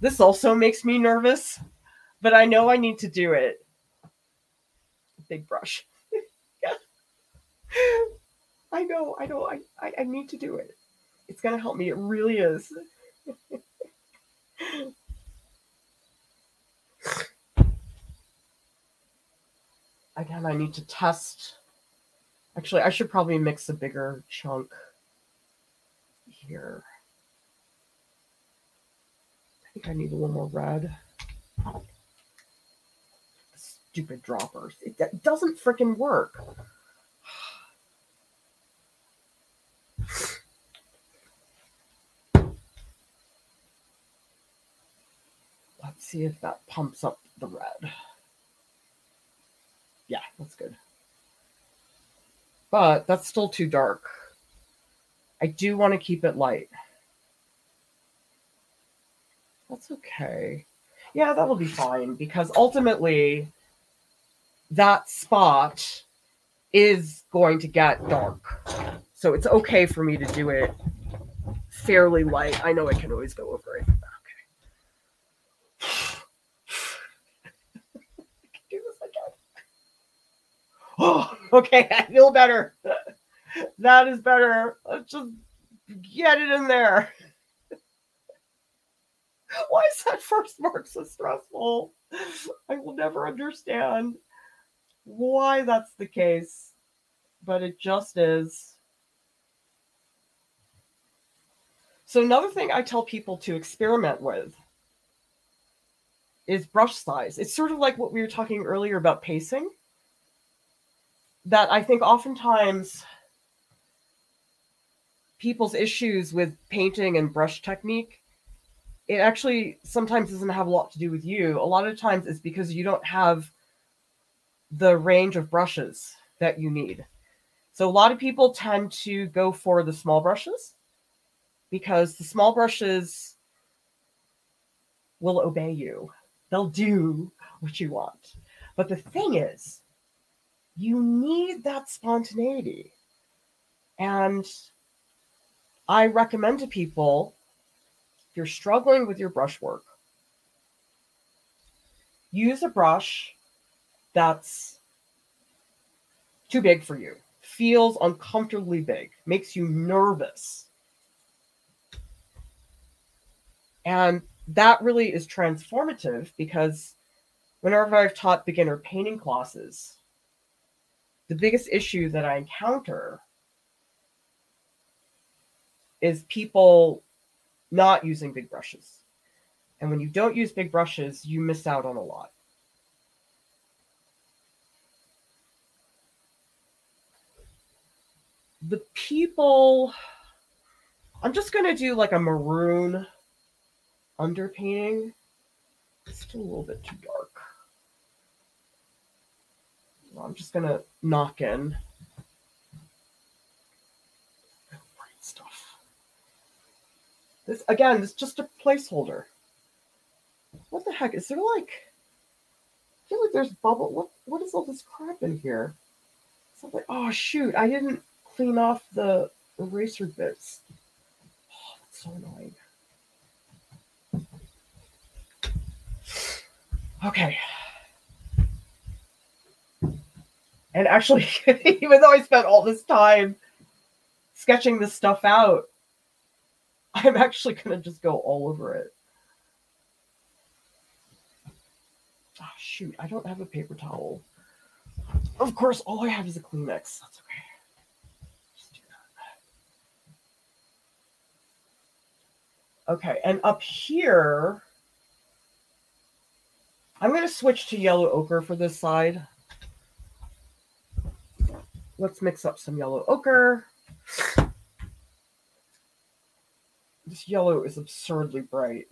this also makes me nervous, but I know I need to do it. Big brush. I know, I know, I, I, I need to do it. It's going to help me. It really is. Again, I need to test. Actually, I should probably mix a bigger chunk here. I think I need a little more red. Stupid droppers. It doesn't freaking work. Let's see if that pumps up the red. Yeah, that's good. But that's still too dark. I do want to keep it light. That's okay. Yeah, that'll be fine because ultimately that spot is going to get dark. So it's okay for me to do it fairly light. I know I can always go over it. Oh, okay, I feel better. That is better. Let's just get it in there. Why is that first mark so stressful? I will never understand why that's the case, but it just is. So, another thing I tell people to experiment with is brush size. It's sort of like what we were talking earlier about pacing that I think oftentimes people's issues with painting and brush technique it actually sometimes doesn't have a lot to do with you. A lot of times it's because you don't have the range of brushes that you need. So a lot of people tend to go for the small brushes because the small brushes will obey you. They'll do what you want. But the thing is, you need that spontaneity. And I recommend to people if you're struggling with your brushwork, use a brush that's too big for you, feels uncomfortably big, makes you nervous. And that really is transformative because whenever I've taught beginner painting classes, the biggest issue that I encounter is people not using big brushes. And when you don't use big brushes, you miss out on a lot. The people, I'm just going to do like a maroon underpainting. It's still a little bit too dark. I'm just gonna knock in stuff. This again, is just a placeholder. What the heck? Is there like I feel like there's bubble. What what is all this crap in here? Oh shoot, I didn't clean off the eraser bits. Oh, that's so annoying. Okay. And actually, even though I spent all this time sketching this stuff out, I'm actually going to just go all over it. Oh, shoot, I don't have a paper towel. Of course, all I have is a Kleenex. That's okay. Okay, and up here, I'm going to switch to yellow ochre for this side. Let's mix up some yellow ochre. This yellow is absurdly bright,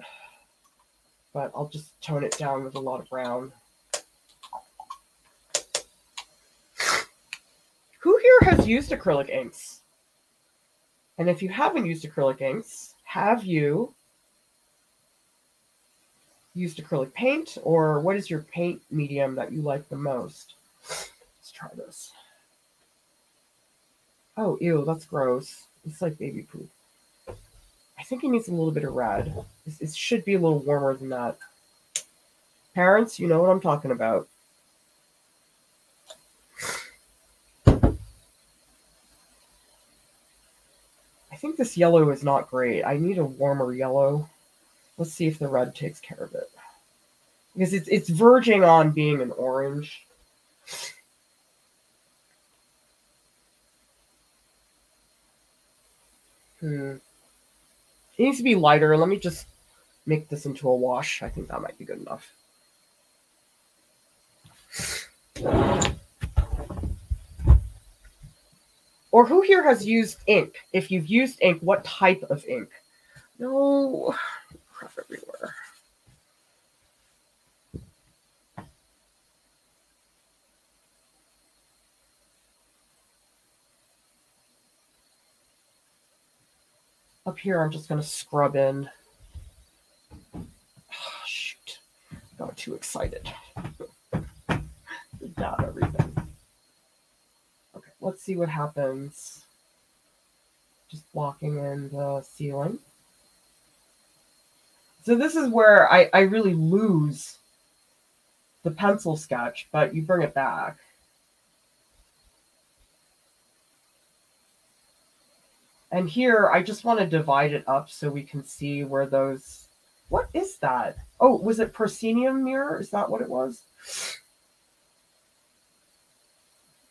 but I'll just tone it down with a lot of brown. Who here has used acrylic inks? And if you haven't used acrylic inks, have you used acrylic paint or what is your paint medium that you like the most? Let's try this. Oh, ew, that's gross. It's like baby poop. I think it needs a little bit of red. It should be a little warmer than that. Parents, you know what I'm talking about. I think this yellow is not great. I need a warmer yellow. Let's see if the red takes care of it. Because it's it's verging on being an orange. Hmm. It needs to be lighter. Let me just make this into a wash. I think that might be good enough. Or who here has used ink? If you've used ink, what type of ink? No, everywhere. Up here, I'm just going to scrub in. Oh, shoot. Got too excited. Got everything. Okay, let's see what happens. Just blocking in the ceiling. So this is where I, I really lose the pencil sketch, but you bring it back. And here, I just want to divide it up so we can see where those... What is that? Oh, was it proscenium mirror? Is that what it was?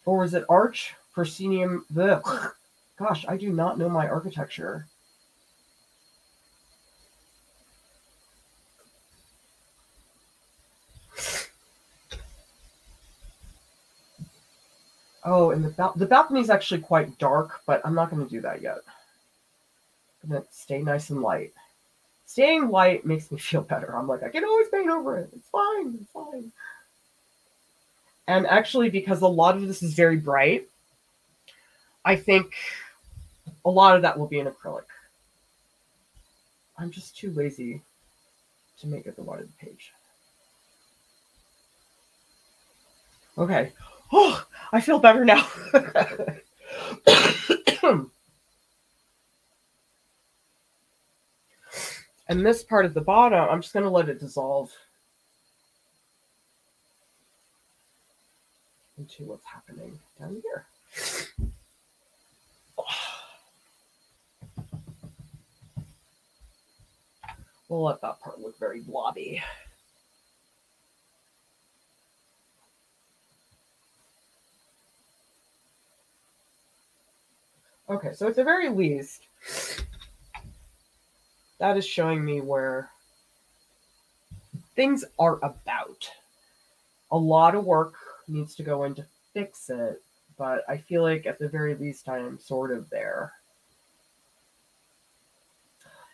Or was it arch? Proscenium... Ugh. Gosh, I do not know my architecture. Oh, and the, bal- the balcony is actually quite dark, but I'm not going to do that yet. I'm going to stay nice and light. Staying light makes me feel better. I'm like, I can always paint over it. It's fine. It's fine. And actually, because a lot of this is very bright, I think a lot of that will be in acrylic. I'm just too lazy to make it the the page. Okay. Oh, I feel better now. and this part of the bottom, I'm just going to let it dissolve into what's happening down here. We'll let that part look very blobby. Okay, so at the very least, that is showing me where things are about. A lot of work needs to go in to fix it, but I feel like at the very least I am sort of there.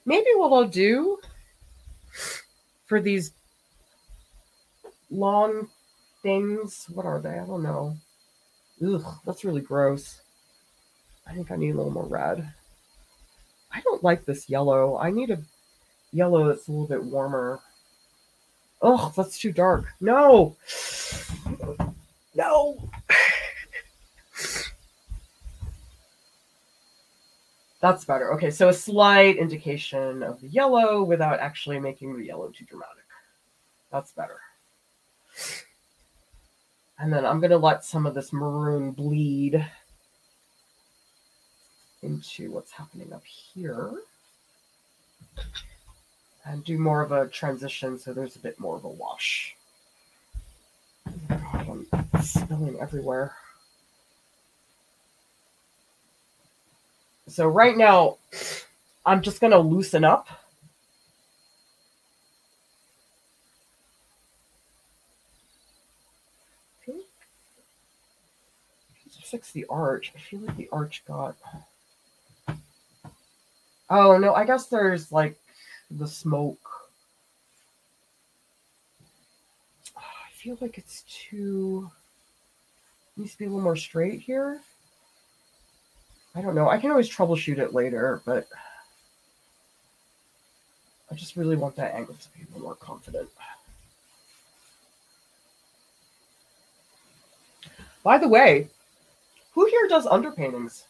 Maybe what I'll do for these long things, what are they? I don't know. Ugh, that's really gross. I think I need a little more red. I don't like this yellow. I need a yellow that's a little bit warmer. Oh, that's too dark. No. No. That's better. Okay, so a slight indication of the yellow without actually making the yellow too dramatic. That's better. And then I'm going to let some of this maroon bleed into what's happening up here. And do more of a transition so there's a bit more of a wash. God, I'm spilling everywhere. So right now, I'm just going to loosen up. Fix the arch. I feel like the arch got. Oh no, I guess there's like the smoke. Ah, I feel like it's too. Needs to be a little more straight here. I don't know. I can always troubleshoot it later, but I just really want that angle to be a little more confident. By the way, who here does underpaintings?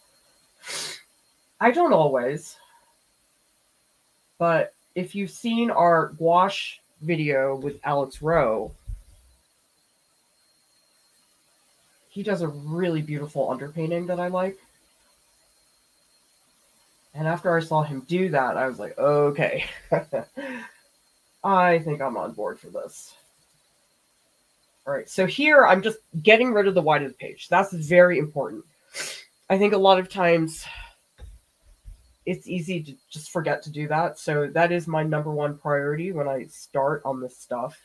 I don't always. But if you've seen our gouache video with Alex Rowe, he does a really beautiful underpainting that I like. And after I saw him do that, I was like, okay, I think I'm on board for this. All right, so here I'm just getting rid of the white of the page. That's very important. I think a lot of times it's easy to just forget to do that. So that is my number one priority when I start on this stuff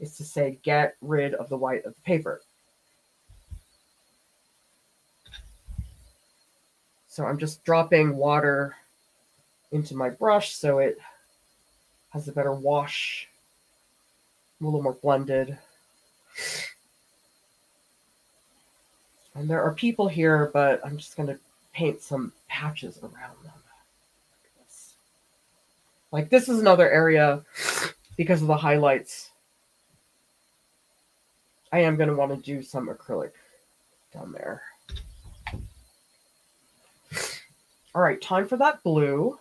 is to say get rid of the white of the paper. So I'm just dropping water into my brush so it has a better wash, a little more blended. And there are people here, but I'm just going to paint some patches around them. Like this. is another area because of the highlights. I am going to want to do some acrylic down there. All right, time for that blue.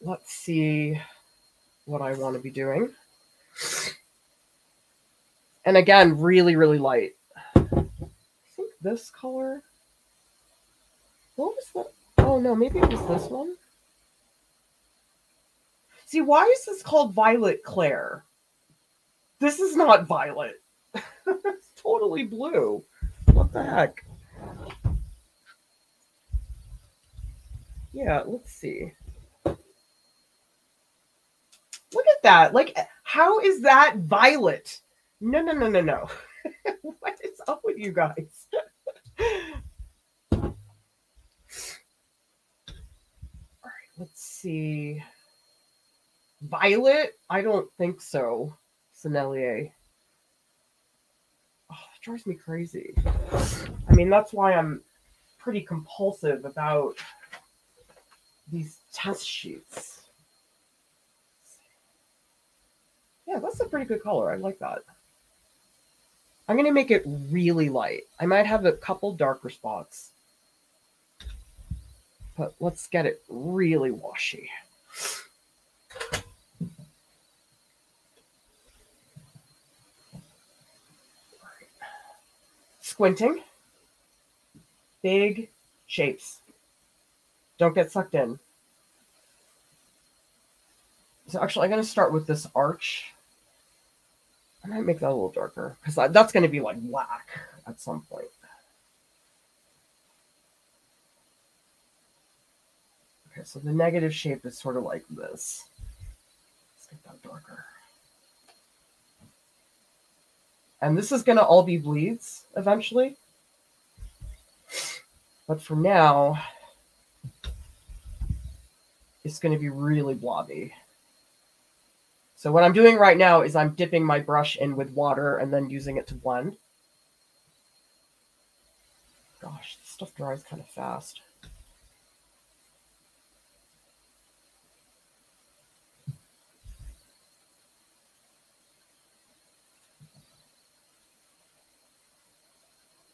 Let's see what I want to be doing. And again, really, really light. I think this color. What was that? Oh no, maybe it was this one. See, why is this called Violet Claire? This is not violet. it's totally blue. What the heck? Yeah, let's see. Look at that. Like, how is that violet? No, no, no, no, no. what is up with you guys? All right, let's see. Violet? I don't think so. Sennelier oh, drives me crazy. I mean, that's why I'm pretty compulsive about these test sheets. Yeah, that's a pretty good color. I like that. I'm going to make it really light. I might have a couple darker spots. But let's get it really washy. squinting. Big shapes. Don't get sucked in. So actually, I'm going to start with this arch. I might make that a little darker because that's going to be like black at some point. Okay, so the negative shape is sort of like this. Let's get that darker. And this is going to all be bleeds eventually. But for now, it's going to be really blobby. So what I'm doing right now is I'm dipping my brush in with water and then using it to blend. Gosh, this stuff dries kind of fast.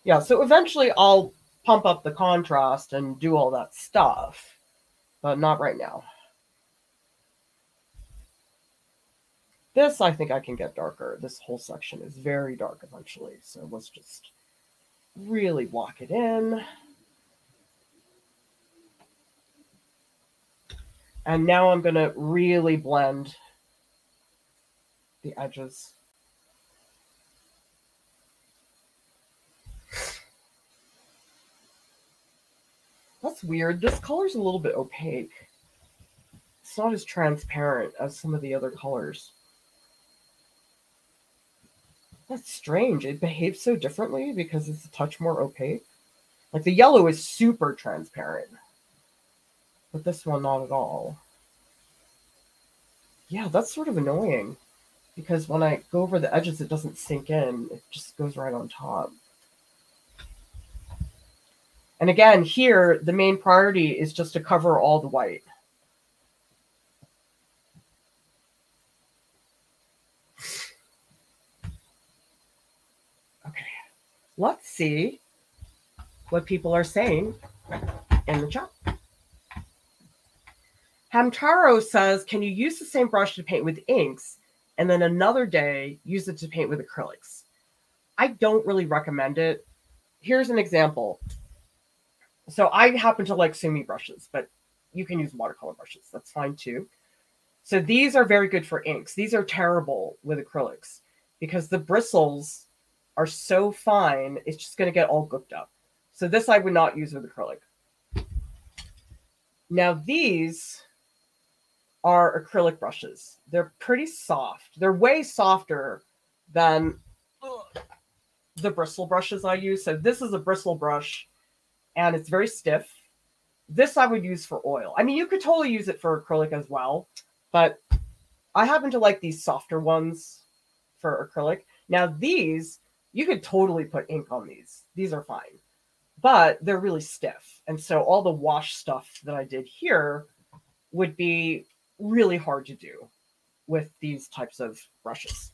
Yeah, so eventually I'll pump up the contrast and do all that stuff, but not right now. This I think I can get darker. This whole section is very dark eventually. So let's just really block it in. And now I'm going to really blend the edges. That's weird. This color's a little bit opaque. It's not as transparent as some of the other colors. That's strange. It behaves so differently because it's a touch more opaque. Like the yellow is super transparent, but this one not at all. Yeah, that's sort of annoying because when I go over the edges, it doesn't sink in. It just goes right on top. And again, here, the main priority is just to cover all the white. Okay, let's see what people are saying in the chat. Hamtaro says, can you use the same brush to paint with inks and then another day use it to paint with acrylics? I don't really recommend it. Here's an example. So I happen to like Sumi brushes, but you can use watercolor brushes. That's fine too. So these are very good for inks. These are terrible with acrylics because the bristles are so fine, it's just going to get all gooked up. So this I would not use with acrylic. Now these are acrylic brushes. They're pretty soft. They're way softer than the bristle brushes I use. So this is a bristle brush and it's very stiff. This I would use for oil. I mean, you could totally use it for acrylic as well, but I happen to like these softer ones for acrylic. Now, these, you could totally put ink on these. These are fine, but they're really stiff. And so all the wash stuff that I did here would be really hard to do with these types of brushes.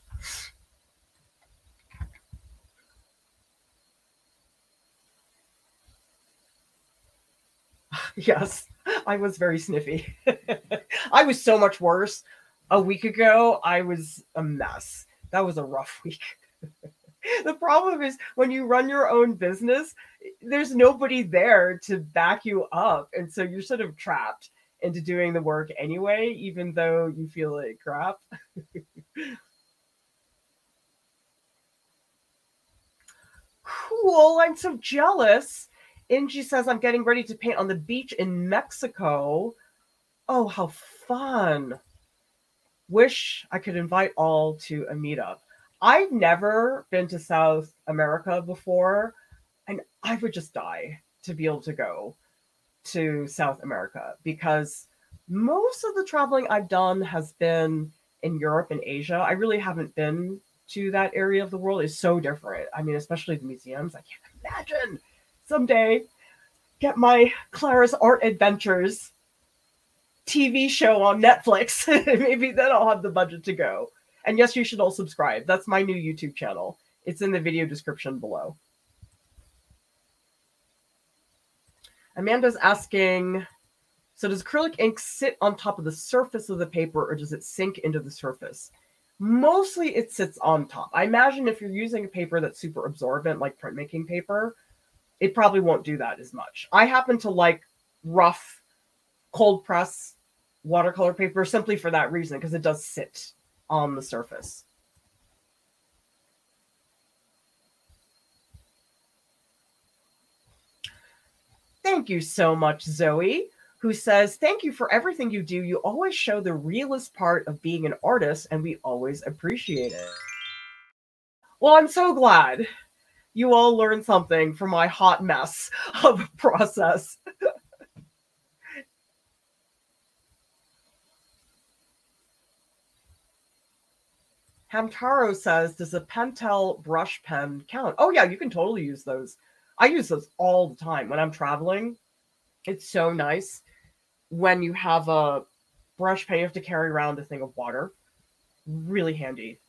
yes, I was very sniffy. I was so much worse. A week ago, I was a mess. That was a rough week. the problem is when you run your own business, there's nobody there to back you up. And so you're sort of trapped into doing the work anyway, even though you feel like crap. cool. I'm so jealous. Inji says, I'm getting ready to paint on the beach in Mexico. Oh, how fun. Wish I could invite all to a meetup. I've never been to South America before, and I would just die to be able to go to South America because most of the traveling I've done has been in Europe and Asia. I really haven't been to that area of the world. It's so different. I mean, especially the museums. I can't imagine someday get my Clara's Art Adventures TV show on Netflix. Maybe then I'll have the budget to go. And yes, you should all subscribe. That's my new YouTube channel. It's in the video description below. Amanda's asking So, does acrylic ink sit on top of the surface of the paper or does it sink into the surface? Mostly it sits on top. I imagine if you're using a paper that's super absorbent, like printmaking paper, it probably won't do that as much. I happen to like rough cold press watercolor paper simply for that reason because it does sit on the surface. Thank you so much, Zoe, who says, Thank you for everything you do. You always show the realest part of being an artist, and we always appreciate it. Well, I'm so glad you all learned something from my hot mess of a process. Hamtaro says, does a Pentel brush pen count? Oh, yeah, you can totally use those. I use those all the time when I'm traveling. It's so nice when you have a brush pen, you have to carry around a thing of water. Really handy.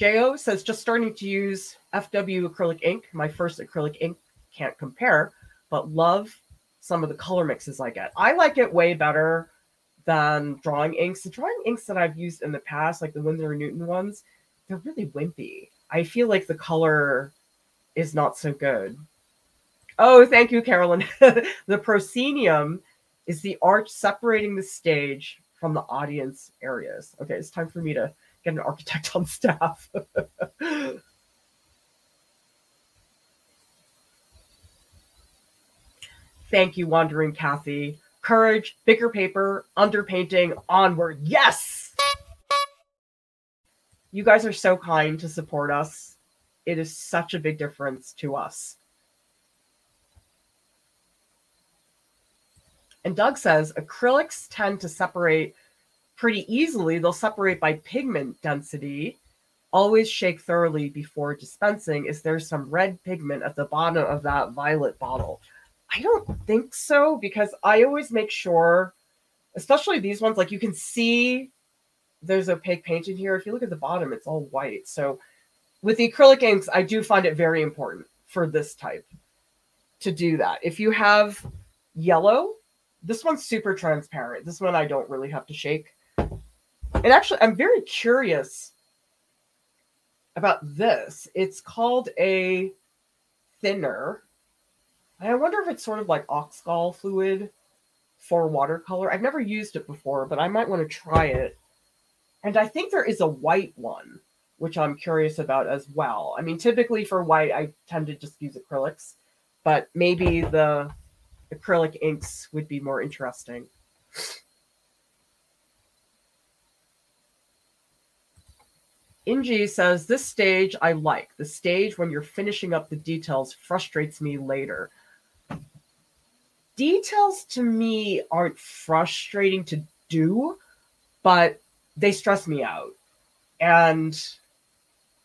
Jo says, just starting to use FW acrylic ink. My first acrylic ink can't compare, but love some of the color mixes I get. I like it way better than drawing inks. The drawing inks that I've used in the past, like the Winsor Newton ones, they're really wimpy. I feel like the color is not so good. Oh, thank you, Carolyn. the proscenium is the arch separating the stage from the audience areas. Okay, it's time for me to get an architect on staff. Thank you, Wandering Kathy. Courage, bigger paper, underpainting, onward. Yes! You guys are so kind to support us. It is such a big difference to us. And Doug says acrylics tend to separate pretty easily. They'll separate by pigment density. Always shake thoroughly before dispensing. Is there some red pigment at the bottom of that violet bottle? I don't think so because I always make sure, especially these ones, like you can see there's opaque paint in here. If you look at the bottom, it's all white. So with the acrylic inks, I do find it very important for this type to do that. If you have yellow, this one's super transparent. This one I don't really have to shake. And actually, I'm very curious about this. It's called a thinner I wonder if it's sort of like oxgall fluid for watercolor. I've never used it before, but I might want to try it. And I think there is a white one, which I'm curious about as well. I mean, typically for white, I tend to just use acrylics, but maybe the acrylic inks would be more interesting. Inji says, This stage I like. The stage when you're finishing up the details frustrates me later details to me aren't frustrating to do, but they stress me out. And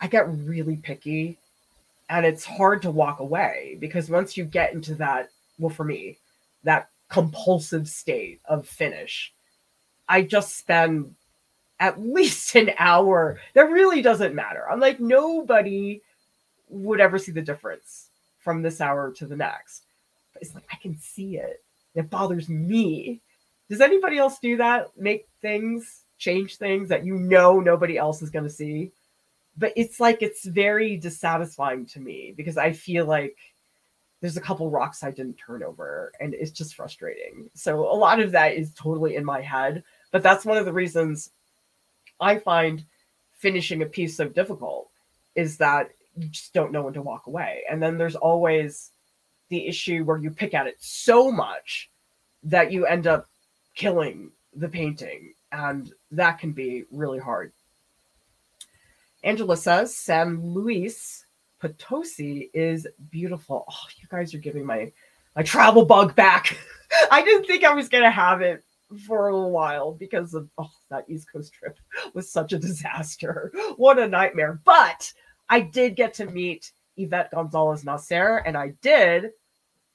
I get really picky and it's hard to walk away because once you get into that, well, for me, that compulsive state of finish, I just spend at least an hour. That really doesn't matter. I'm like, nobody would ever see the difference from this hour to the next But it's like I can see it. It bothers me. Does anybody else do that? Make things, change things that you know nobody else is going to see? But it's like it's very dissatisfying to me because I feel like there's a couple rocks I didn't turn over and it's just frustrating. So a lot of that is totally in my head, but that's one of the reasons I find finishing a piece so difficult is that you just don't know when to walk away. And then there's always the issue where you pick at it so much that you end up killing the painting. And that can be really hard. Angela says San Luis Potosi is beautiful. Oh, you guys are giving my my travel bug back. I didn't think I was gonna have it for a little while because of oh, that East Coast trip was such a disaster. What a nightmare. But I did get to meet Yvette Gonzalez Nacer, and I did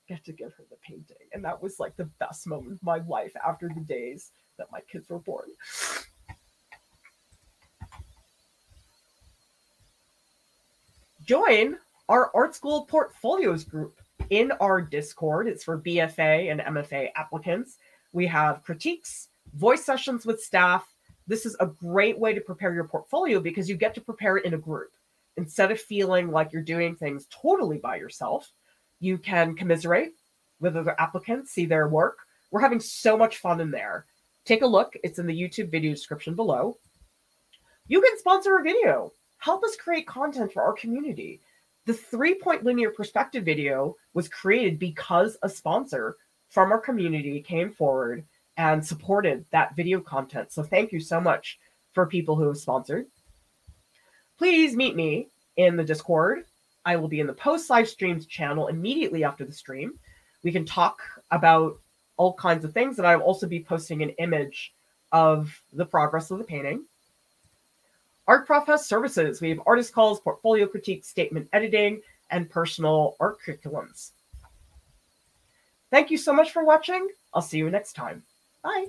get to give her the painting. And that was like the best moment of my life after the days that my kids were born. Join our art school portfolios group in our Discord. It's for BFA and MFA applicants. We have critiques, voice sessions with staff. This is a great way to prepare your portfolio because you get to prepare it in a group instead of feeling like you're doing things totally by yourself, you can commiserate with other applicants, see their work. We're having so much fun in there. Take a look. It's in the YouTube video description below. You can sponsor a video. Help us create content for our community. The three point linear perspective video was created because a sponsor from our community came forward and supported that video content. So thank you so much for people who have sponsored please meet me in the Discord. I will be in the post live streams channel immediately after the stream. We can talk about all kinds of things, and I will also be posting an image of the progress of the painting. Art Prof has services. We have artist calls, portfolio critique, statement editing, and personal art curriculums. Thank you so much for watching. I'll see you next time. Bye.